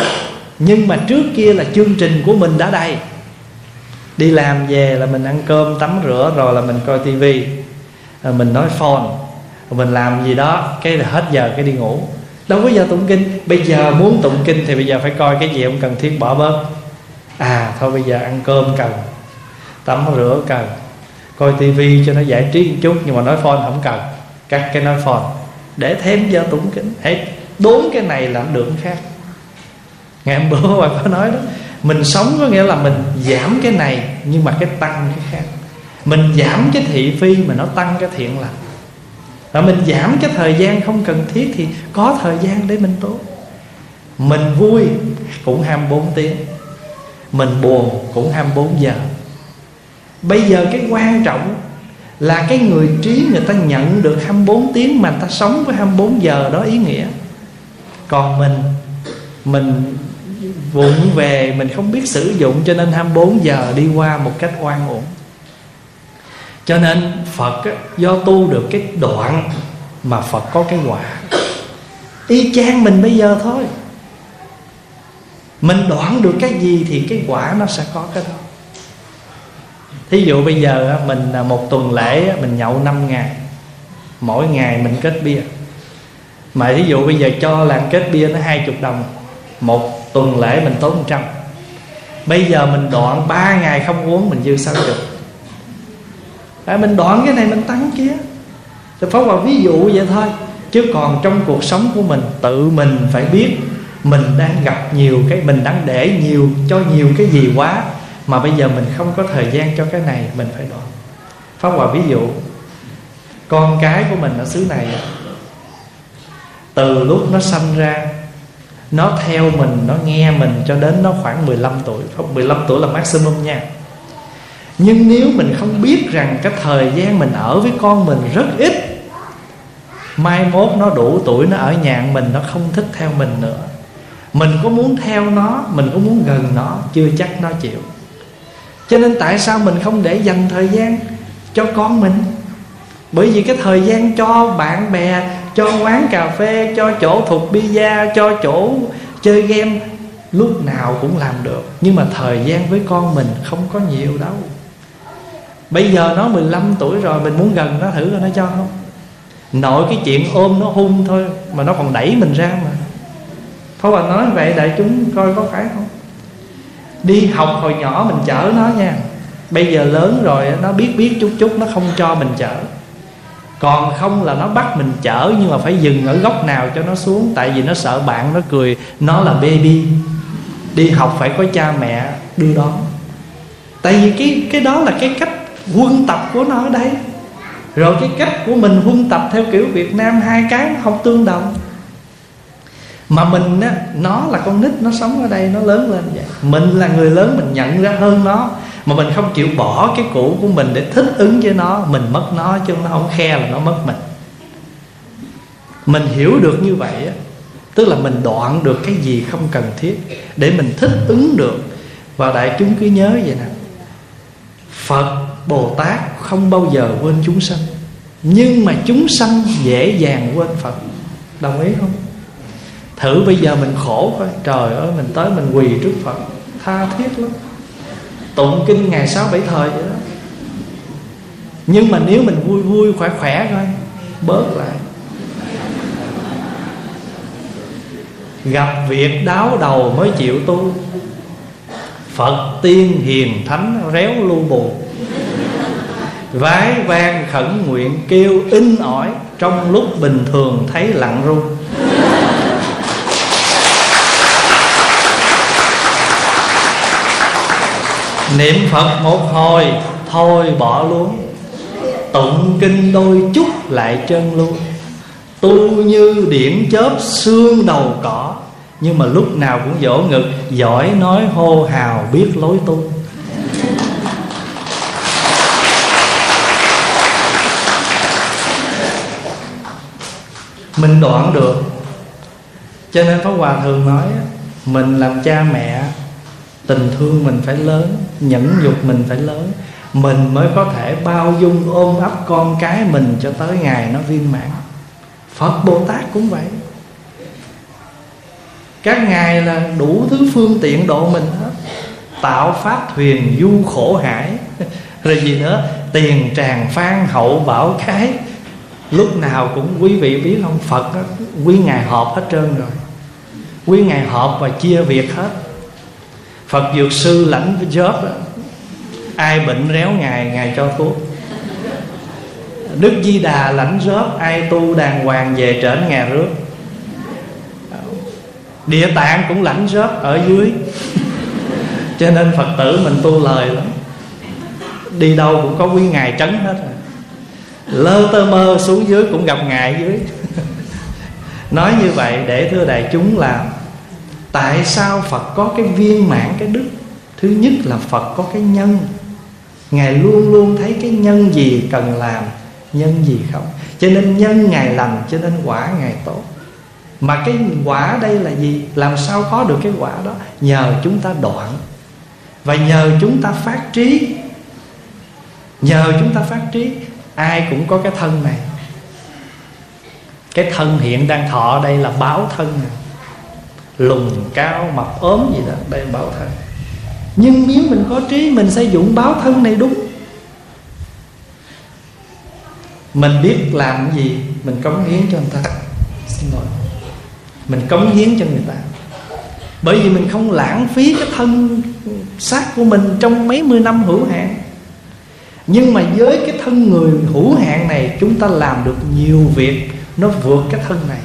nhưng mà trước kia là chương trình của mình đã đầy đi làm về là mình ăn cơm, tắm rửa, rồi là mình coi tivi. Mình nói phone. Mình làm gì đó, cái là hết giờ cái đi ngủ. Đâu có giờ tụng kinh. Bây giờ muốn tụng kinh thì bây giờ phải coi cái gì không cần thiết, bỏ bớt. À thôi bây giờ ăn cơm cần, tắm rửa cần, coi tivi cho nó giải trí một chút, nhưng mà nói phone không cần. Cắt cái nói phone. Để thêm giờ tụng kinh. Hãy đốn cái này làm được khác. Ngày hôm bữa bà có nói đó mình sống có nghĩa là mình giảm cái này, nhưng mà cái tăng cái khác. Mình giảm cái thị phi mà nó tăng cái thiện lành. Và mình giảm cái thời gian không cần thiết thì có thời gian để mình tốt mình vui cũng 24 tiếng. Mình buồn cũng 24 giờ. Bây giờ cái quan trọng là cái người trí người ta nhận được 24 tiếng mà người ta sống với 24 giờ đó ý nghĩa. Còn mình mình vụng về mình không biết sử dụng cho nên 24 giờ đi qua một cách oan uổng. Cho nên Phật á, do tu được cái đoạn mà Phật có cái quả. Y chang mình bây giờ thôi. Mình đoạn được cái gì thì cái quả nó sẽ có cái đó. Thí dụ bây giờ mình à, một tuần lễ mình nhậu 5 ngày. Mỗi ngày mình kết bia. Mà thí dụ bây giờ cho làm kết bia nó hai chục đồng một tuần lễ mình tốn 100 bây giờ mình đoạn 3 ngày không uống mình dư 60 à, mình đoạn cái này mình tăng kia. Thì phóng vào ví dụ vậy thôi. Chứ còn trong cuộc sống của mình tự mình phải biết mình đang gặp nhiều cái mình đang để nhiều cho nhiều cái gì quá mà bây giờ mình không có thời gian cho cái này mình phải đoạn. Phát hòa ví dụ con cái của mình ở xứ này từ lúc nó sanh ra nó theo mình, nó nghe mình cho đến nó khoảng 15 tuổi. Không 15 tuổi là maximum nha. Nhưng nếu mình không biết rằng cái thời gian mình ở với con mình rất ít, mai mốt nó đủ tuổi nó ở nhà mình, nó không thích theo mình nữa. Mình có muốn theo nó, mình có muốn gần nó, chưa chắc nó chịu. Cho nên tại sao mình không để dành thời gian cho con mình? Bởi vì cái thời gian cho bạn bè cho quán cà phê, cho chỗ thuộc pizza, cho chỗ chơi game, lúc nào cũng làm được. Nhưng mà thời gian với con mình không có nhiều đâu. Bây giờ nó 15 tuổi rồi, mình muốn gần nó thử nó cho không? Nội cái chuyện ôm nó hung thôi, mà nó còn đẩy mình ra mà. Phó Bà nói vậy đại chúng coi có phải không? Đi học hồi nhỏ mình chở nó nha. Bây giờ lớn rồi nó biết biết chút chút, Nó không cho mình chở. Còn không là nó bắt mình chở, Nhưng mà phải dừng ở góc nào cho nó xuống. Tại vì nó sợ bạn nó cười, Nó là baby. Đi học phải có cha mẹ đưa đón. Tại vì cái cái đó là cái cách quân tập của nó ở đây Rồi cái cách của mình quân tập theo kiểu Việt Nam Hai cái không tương đồng. Mà mình á, nó là con nít, nó sống ở đây, nó lớn lên vậy. Mình là người lớn, mình nhận ra hơn nó mà mình không chịu bỏ cái cũ của mình để thích ứng với nó, mình mất nó chứ nó không khe là nó mất mình. Mình hiểu được như vậy á, tức là mình đoạn được cái gì không cần thiết để mình thích ứng được. Và đại chúng cứ nhớ vậy nè, phật, bồ tát không bao giờ quên chúng sanh, nhưng mà chúng sanh dễ dàng quên phật. Đồng ý không? Thử bây giờ mình khổ coi trời ơi, mình tới mình quỳ trước phật, tha thiết lắm tụng kinh ngày sáu bảy thời vậy đó. Nhưng mà nếu mình vui vui, khỏe khỏe coi bớt lại. Gặp việc đáo đầu mới chịu tu. Phật tiên hiền thánh réo lu bù. Vái vang khẩn nguyện kêu in ỏi, trong lúc bình thường thấy lặng run Niệm Phật một hồi, Thôi bỏ luôn. Tụng kinh đôi chút lại chân luôn. Tu như điển chớp xương đầu cỏ. Nhưng mà lúc nào cũng vỗ ngực, Giỏi nói hô hào biết lối tu. Mình đoạn được. Cho nên Pháp Hòa thường nói Mình làm cha mẹ, tình thương mình phải lớn nhẫn nhục mình phải lớn. Mình mới có thể bao dung ôm ấp con cái mình cho tới ngày nó viên mãn. Phật bồ tát cũng vậy. Các ngài là đủ thứ phương tiện độ mình hết. Tạo pháp thuyền du khổ hải. Rồi gì nữa? Tiền tràng phan hậu bảo cái. Lúc nào cũng quý vị biết không? Phật đó, quý ngài họp hết trơn rồi. Quý ngài họp và chia việc hết. Phật dược sư lãnh cái job đó. Ai bệnh réo Ngài, Ngài cho thuốc. Đức Di Đà lãnh job Ai tu đàng hoàng về trển ngà rước. Địa tạng cũng lãnh job ở dưới. Cho nên phật tử mình tu lời lắm. Đi đâu cũng có quý ngài trấn hết rồi. Lơ tơ mơ xuống dưới cũng gặp ngài dưới. Nói như vậy để thưa đại chúng làm tại sao phật có cái viên mãn cái đức? Thứ nhất là phật có cái nhân. Ngài luôn luôn thấy cái nhân gì cần làm, nhân gì không. Cho nên nhân ngài lành, cho nên quả ngài tốt. Mà cái quả đây là gì? Làm sao có được cái quả đó? Nhờ chúng ta đoạn. Và nhờ chúng ta phát trí. Nhờ chúng ta phát trí, ai cũng có cái thân này. Cái thân hiện đang thọ đây là báo thân này lùn cao, mập ốm gì đó đây là báo thân. Nhưng nếu mình có trí, mình xây dụng báo thân này đúng. Mình biết làm cái gì, mình cống hiến cho người ta. Xin lỗi. Mình cống hiến cho người ta. Bởi vì mình không lãng phí cái thân xác của mình trong mấy mươi năm hữu hạn. Nhưng mà với cái thân người hữu hạn này, chúng ta làm được nhiều việc, nó vượt cái thân này.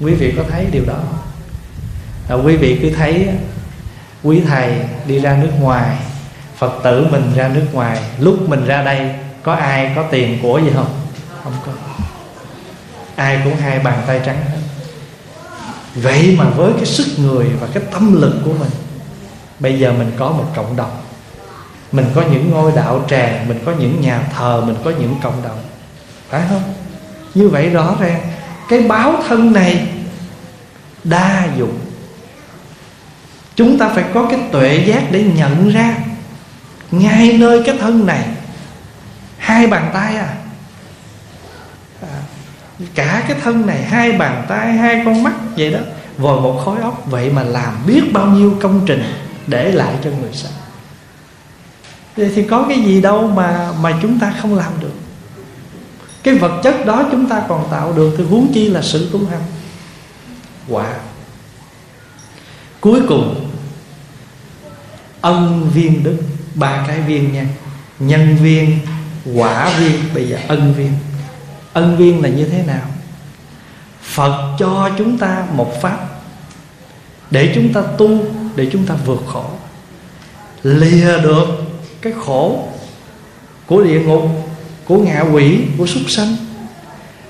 Quý vị có thấy điều đó à, quý vị cứ thấy quý thầy đi ra nước ngoài phật tử mình ra nước ngoài lúc mình ra đây có ai có tiền của gì không? Không có. Ai cũng hai bàn tay trắng hết. Vậy mà với cái sức người và cái tâm lực của mình bây giờ mình có một cộng đồng. Mình có những ngôi đạo tràng mình có những nhà thờ mình có những cộng đồng. Phải không? Như vậy rõ ràng cái báo thân này đa dụng chúng ta phải có cái tuệ giác để nhận ra ngay nơi cái thân này. Hai bàn tay à, à cả cái thân này hai bàn tay hai con mắt vậy đó vòi một khối óc. Vậy mà làm biết bao nhiêu công trình để lại cho người sau vậy thì có cái gì đâu mà mà chúng ta không làm được. Cái vật chất đó chúng ta còn tạo được thì huống chi là sự tu hành. Quả. Cuối cùng ân viên đức, ba cái viên nha. Nhân viên, quả viên, bây giờ ân viên. Ân viên là như thế nào? Phật cho chúng ta một pháp để chúng ta tu, để chúng ta vượt khổ. Lìa được cái khổ của địa ngục, của ngạ quỷ, của súc sanh,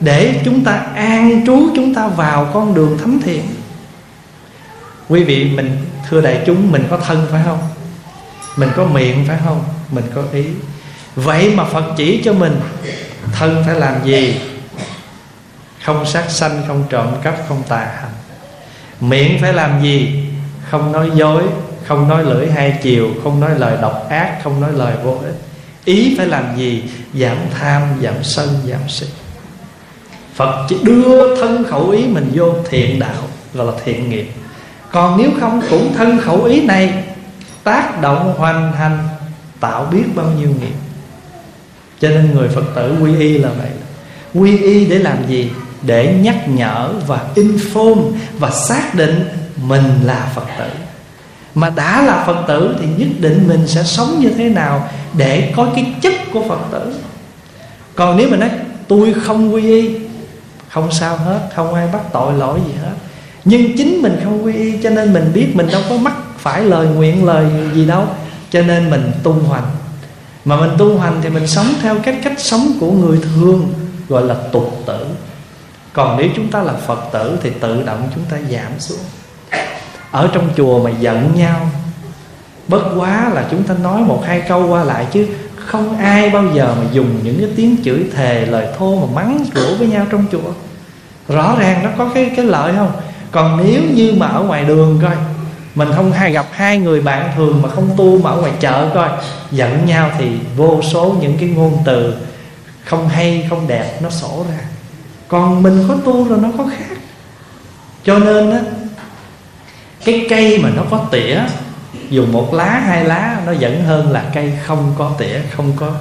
để chúng ta an trú, chúng ta vào con đường thánh thiện. Quý vị, mình thưa đại chúng, mình có thân phải không? Mình có miệng phải không? Mình có ý. Vậy mà phật chỉ cho mình, thân phải làm gì? Không sát sanh, không trộm cắp, không tà hành. Miệng phải làm gì? Không nói dối, không nói lưỡi hai chiều, không nói lời độc ác, không nói lời vô ích. Ý phải làm gì? Giảm tham, giảm sân, giảm si. Phật chỉ đưa thân khẩu ý mình vô thiện đạo, gọi là thiện nghiệp. Còn nếu không, cũng thân khẩu ý này tác động hoành hành, tạo biết bao nhiêu nghiệp. Cho nên người phật tử quy y là vậy. Quy y để làm gì? Để nhắc nhở và inform và xác định mình là phật tử. Mà đã là phật tử thì nhất định mình sẽ sống như thế nào để có cái chất của phật tử. Còn nếu mà nói, tôi không quy y, không sao hết, không ai bắt tội lỗi gì hết. Nhưng chính mình không quy y cho nên mình biết mình đâu có mắc phải lời nguyện, lời gì đâu. Cho nên mình tu hành mà mình tu hành thì mình sống theo cách cách sống của người thường, gọi là tục tử. Còn nếu chúng ta là phật tử thì tự động chúng ta giảm xuống. Ở trong chùa mà giận nhau, bất quá là chúng ta nói một hai câu qua lại chứ không ai bao giờ mà dùng những cái tiếng chửi thề, lời thô mà mắng chửi với nhau trong chùa. Rõ ràng nó có cái cái lợi không? Còn nếu như mà ở ngoài đường coi mình không hay gặp hai người bạn thường mà không tu mà ở ngoài chợ coi. Giận nhau thì vô số những cái ngôn từ không hay, không đẹp nó sổ ra. Còn mình có tu rồi nó có khác. Cho nên á, cái cây mà nó có tỉa, dùng một lá, hai lá, nó vẫn hơn là cây không có tỉa, không có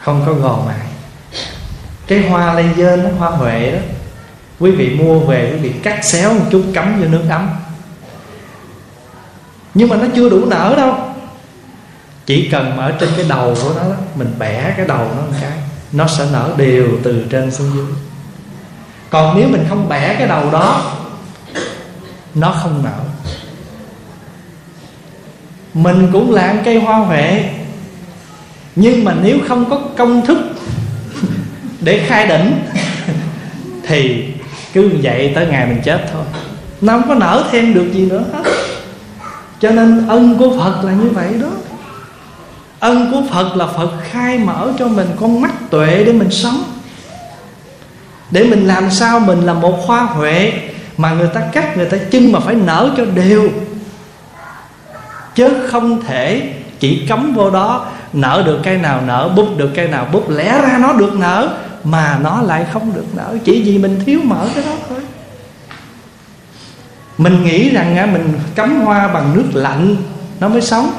không có gò mài. Cái hoa lây dên hoa huệ đó, quý vị mua về, quý vị cắt xéo một chút, cắm vô nước ấm nhưng mà nó chưa đủ nở đâu. Chỉ cần ở trên cái đầu của nó mình bẻ cái đầu nó một cái, nó sẽ nở đều từ trên xuống dưới. Còn nếu mình không bẻ cái đầu đó, nó không nở. Mình cũng là cây hoa huệ, nhưng mà nếu không có công thức để khai đỉnh, thì cứ vậy tới ngày mình chết thôi. Nó không có nở thêm được gì nữa hết cho nên ân của phật là như vậy đó. Ân của phật là phật khai mở cho mình con mắt tuệ để mình sống. Để mình làm sao mình là một hoa huệ mà người ta cắt, người ta chưng mà phải nở cho đều. Chứ không thể chỉ cấm vô đó, nở được cây nào nở bút được cây nào bút lẽ ra nó được nở mà nó lại không được nở. Chỉ vì mình thiếu mở cái đó thôi mình nghĩ rằng mình cắm hoa bằng nước lạnh nó mới sống.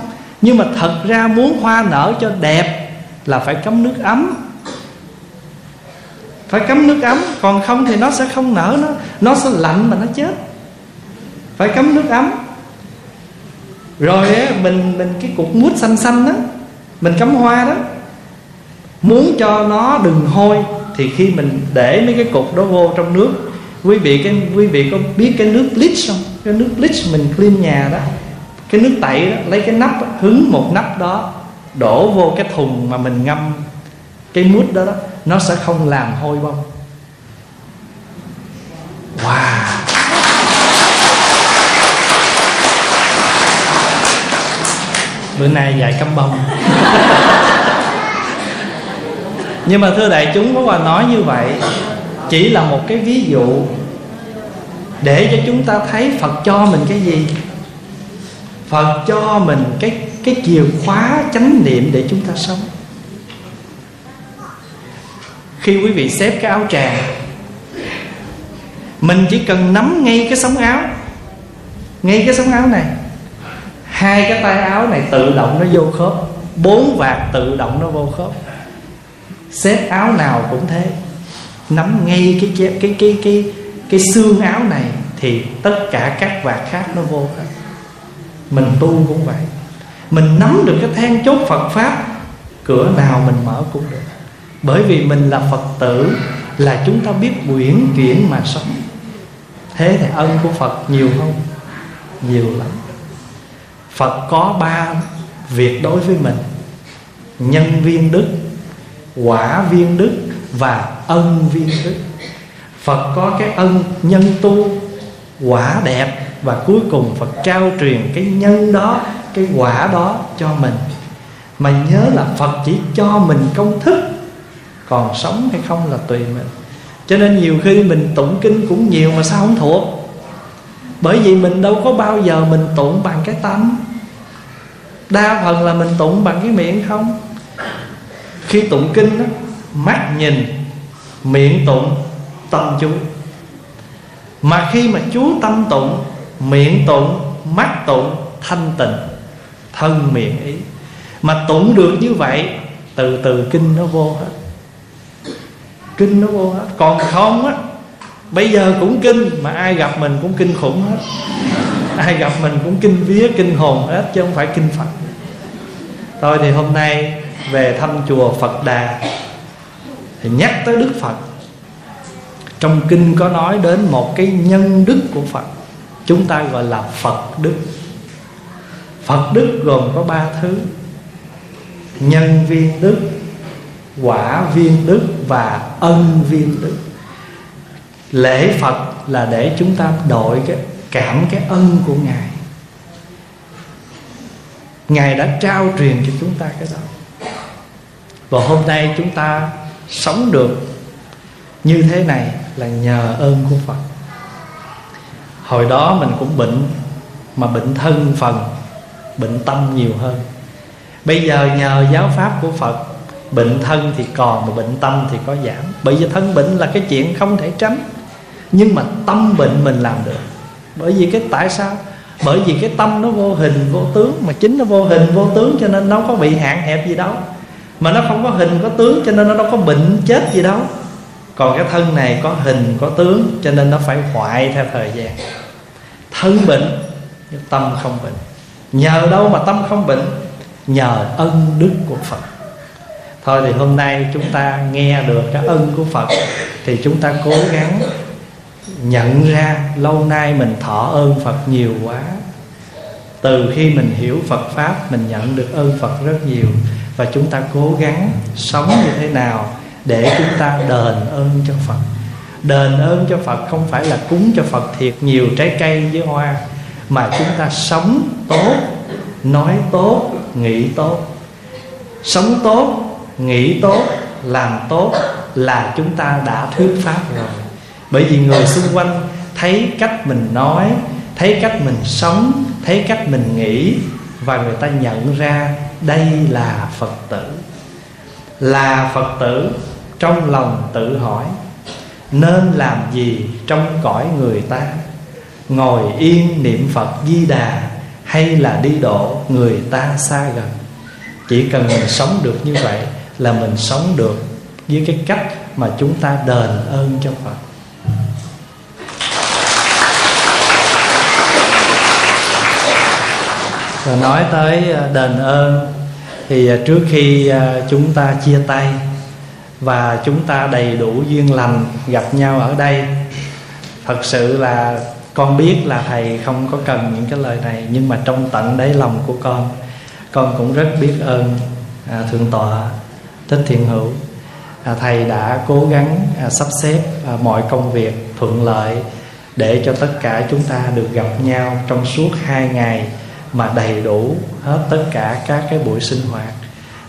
Nhưng mà thật ra muốn hoa nở cho đẹp là phải cắm nước ấm. Phải cắm nước ấm còn không thì nó sẽ không nở nó nó sẽ lạnh mà nó chết. Phải cắm nước ấm. Rồi á, mình mình cái cục mút xanh xanh đó mình cắm hoa đó muốn cho nó đừng hôi thì khi mình để mấy cái cục đó vô trong nước quý vị cái, quý vị có biết cái nước bleach không? Cái nước bleach mình clean nhà đó, cái nước tẩy đó, lấy cái nắp, hứng một nắp đó, đổ vô cái thùng mà mình ngâm cái mút đó đó, nó sẽ không làm hôi bông. Wow! Bữa nay dạy cắm bông. Nhưng mà thưa đại chúng, có Hòa nói như vậy chỉ là một cái ví dụ để cho chúng ta thấy Phật cho mình cái gì? Phật cho mình cái cái chìa khóa chánh niệm để chúng ta sống. Khi quý vị xếp cái áo tràng mình chỉ cần nắm ngay cái sống áo, ngay cái sống áo này, hai cái tay áo này tự động nó vô khớp, bốn vạt tự động nó vô khớp. Xếp áo nào cũng thế nắm ngay cái cái cái cái cái, cái xương áo này thì tất cả các vạt khác nó vô hết. Mình tu cũng vậy. Mình nắm được cái then chốt Phật pháp cửa nào mình mở cũng được. Bởi vì mình là Phật tử là chúng ta biết quyển chuyển mà sống. Thế thì ân của Phật nhiều không nhiều lắm. Phật có ba việc đối với mình. Nhân viên đức quả viên đức và ân viên thức Phật có cái ân nhân tu quả đẹp và cuối cùng Phật trao truyền cái nhân đó cái quả đó cho mình. Mà nhớ là Phật chỉ cho mình công thức còn sống hay không là tùy mình. Cho nên nhiều khi mình tụng kinh cũng nhiều mà sao không thuộc? Bởi vì mình đâu có bao giờ mình tụng bằng cái tâm. Đa phần là mình tụng bằng cái miệng không? Khi tụng kinh đó, mắt nhìn, miệng tụng, tâm chú mà khi mà chú tâm tụng, miệng tụng, mắt tụng, thanh tịnh, thân miệng ý. Mà tụng được như vậy, từ từ kinh nó vô hết. Kinh nó vô hết. Còn không á, bây giờ cũng kinh, mà ai gặp mình cũng kinh khủng hết. Ai gặp mình cũng kinh vía, kinh hồn hết, chứ không phải kinh phật. Thôi thì hôm nay về thăm chùa phật đà thì nhắc tới đức phật, trong kinh có nói đến một cái nhân đức của phật, chúng ta gọi là phật đức. Phật đức gồm có ba thứ nhân viên đức, quả viên đức và ân viên đức. Lễ phật là để chúng ta đội cái cảm cái ân của ngài. Ngài đã trao truyền cho chúng ta cái đó. Và hôm nay chúng ta sống được như thế này là nhờ ơn của phật. Hồi đó mình cũng bệnh, mà bệnh thân phần, bệnh tâm nhiều hơn. Bây giờ nhờ giáo pháp của phật, bệnh thân thì còn mà bệnh tâm thì có giảm. Bởi vì thân bệnh là cái chuyện không thể tránh, nhưng mà tâm bệnh mình làm được. Bởi vì cái tại sao? Bởi vì cái tâm nó vô hình, vô tướng, mà chính nó vô hình, vô tướng cho nên nó có bị hạn hẹp gì đâu mà nó không có hình, có tướng, cho nên nó đâu có bệnh chết gì đâu. Còn cái thân này có hình, có tướng, cho nên nó phải hoại theo thời gian. Thân bệnh, nhưng tâm không bệnh. Nhờ đâu mà tâm không bệnh? Nhờ ân đức của phật. Thôi thì hôm nay chúng ta nghe được cái ân của phật, thì chúng ta cố gắng nhận ra lâu nay mình thọ ơn phật nhiều quá. Từ khi mình hiểu phật pháp, mình nhận được ơn phật rất nhiều và chúng ta cố gắng sống như thế nào để chúng ta đền ơn cho phật. Đền ơn cho phật không phải là cúng cho phật thiệt nhiều trái cây với hoa, mà chúng ta sống tốt, nói tốt, nghĩ tốt. Sống tốt, nghĩ tốt, làm tốt là chúng ta đã thuyết pháp rồi. Bởi vì người xung quanh thấy cách mình nói, thấy cách mình sống, thấy cách mình nghĩ và người ta nhận ra đây là phật tử. Là phật tử trong lòng tự hỏi, nên làm gì trong cõi người ta? Ngồi yên niệm phật di đà hay là đi độ người ta xa gần? Chỉ cần mình sống được như vậy là mình sống được với cái cách mà chúng ta đền ơn cho phật. Rồi nói tới à, đền ơn thì à, trước khi à, chúng ta chia tay và chúng ta đầy đủ duyên lành gặp nhau ở đây thật sự là con biết là thầy không có cần những cái lời này nhưng mà trong tận đáy lòng của con con cũng rất biết ơn à, thượng tọa thích thiện hữu. À, thầy đã cố gắng à, sắp xếp à, mọi công việc thuận lợi để cho tất cả chúng ta được gặp nhau trong suốt hai ngày mà đầy đủ hết tất cả các cái buổi sinh hoạt.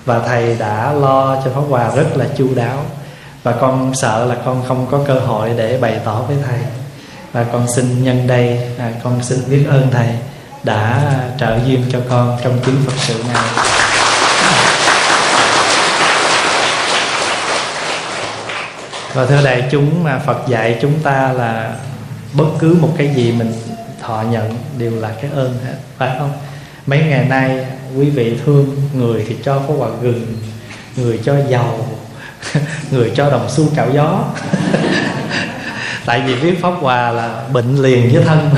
Và thầy đã lo cho pháp hòa rất là chu đáo. Và con sợ là con không có cơ hội để bày tỏ với thầy. Và con xin nhân đây à, con xin biết ơn thầy đã trợ duyên cho con trong chuyến phật sự này. Và thưa đại chúng mà phật dạy chúng ta là bất cứ một cái gì mình họ nhận đều là cái ơn hết, phải không? Mấy ngày nay, quý vị thương người thì cho có quà gừng, người cho dầu, người cho đồng xu cạo gió. Tại vì biết pháp quà là bệnh liền với thân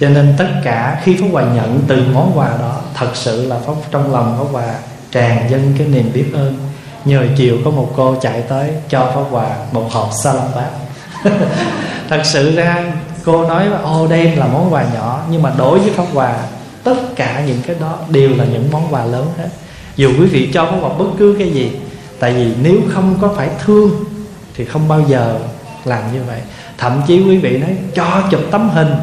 cho nên tất cả khi pháp quà nhận từ món quà đó, thật sự là pháp, trong lòng pháp quà tràn dân cái niềm biết ơn. Nhờ chiều có một cô chạy tới cho pháp quà một hộp salad thật sự ra cô nói ô đen là món quà nhỏ, nhưng mà đối với pháp quà tất cả những cái đó đều là những món quà lớn hết. Dù quý vị cho pháp quà bất cứ cái gì, tại vì nếu không có phải thương thì không bao giờ làm như vậy. Thậm chí quý vị nói, cho chụp tấm hình.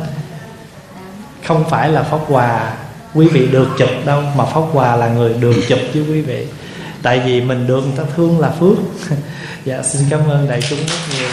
Không phải là pháp quà quý vị được chụp đâu, mà pháp quà là người được chụp chứ quý vị. Tại vì mình được người ta thương là phước. Dạ xin cảm ơn đại chúng rất nhiều.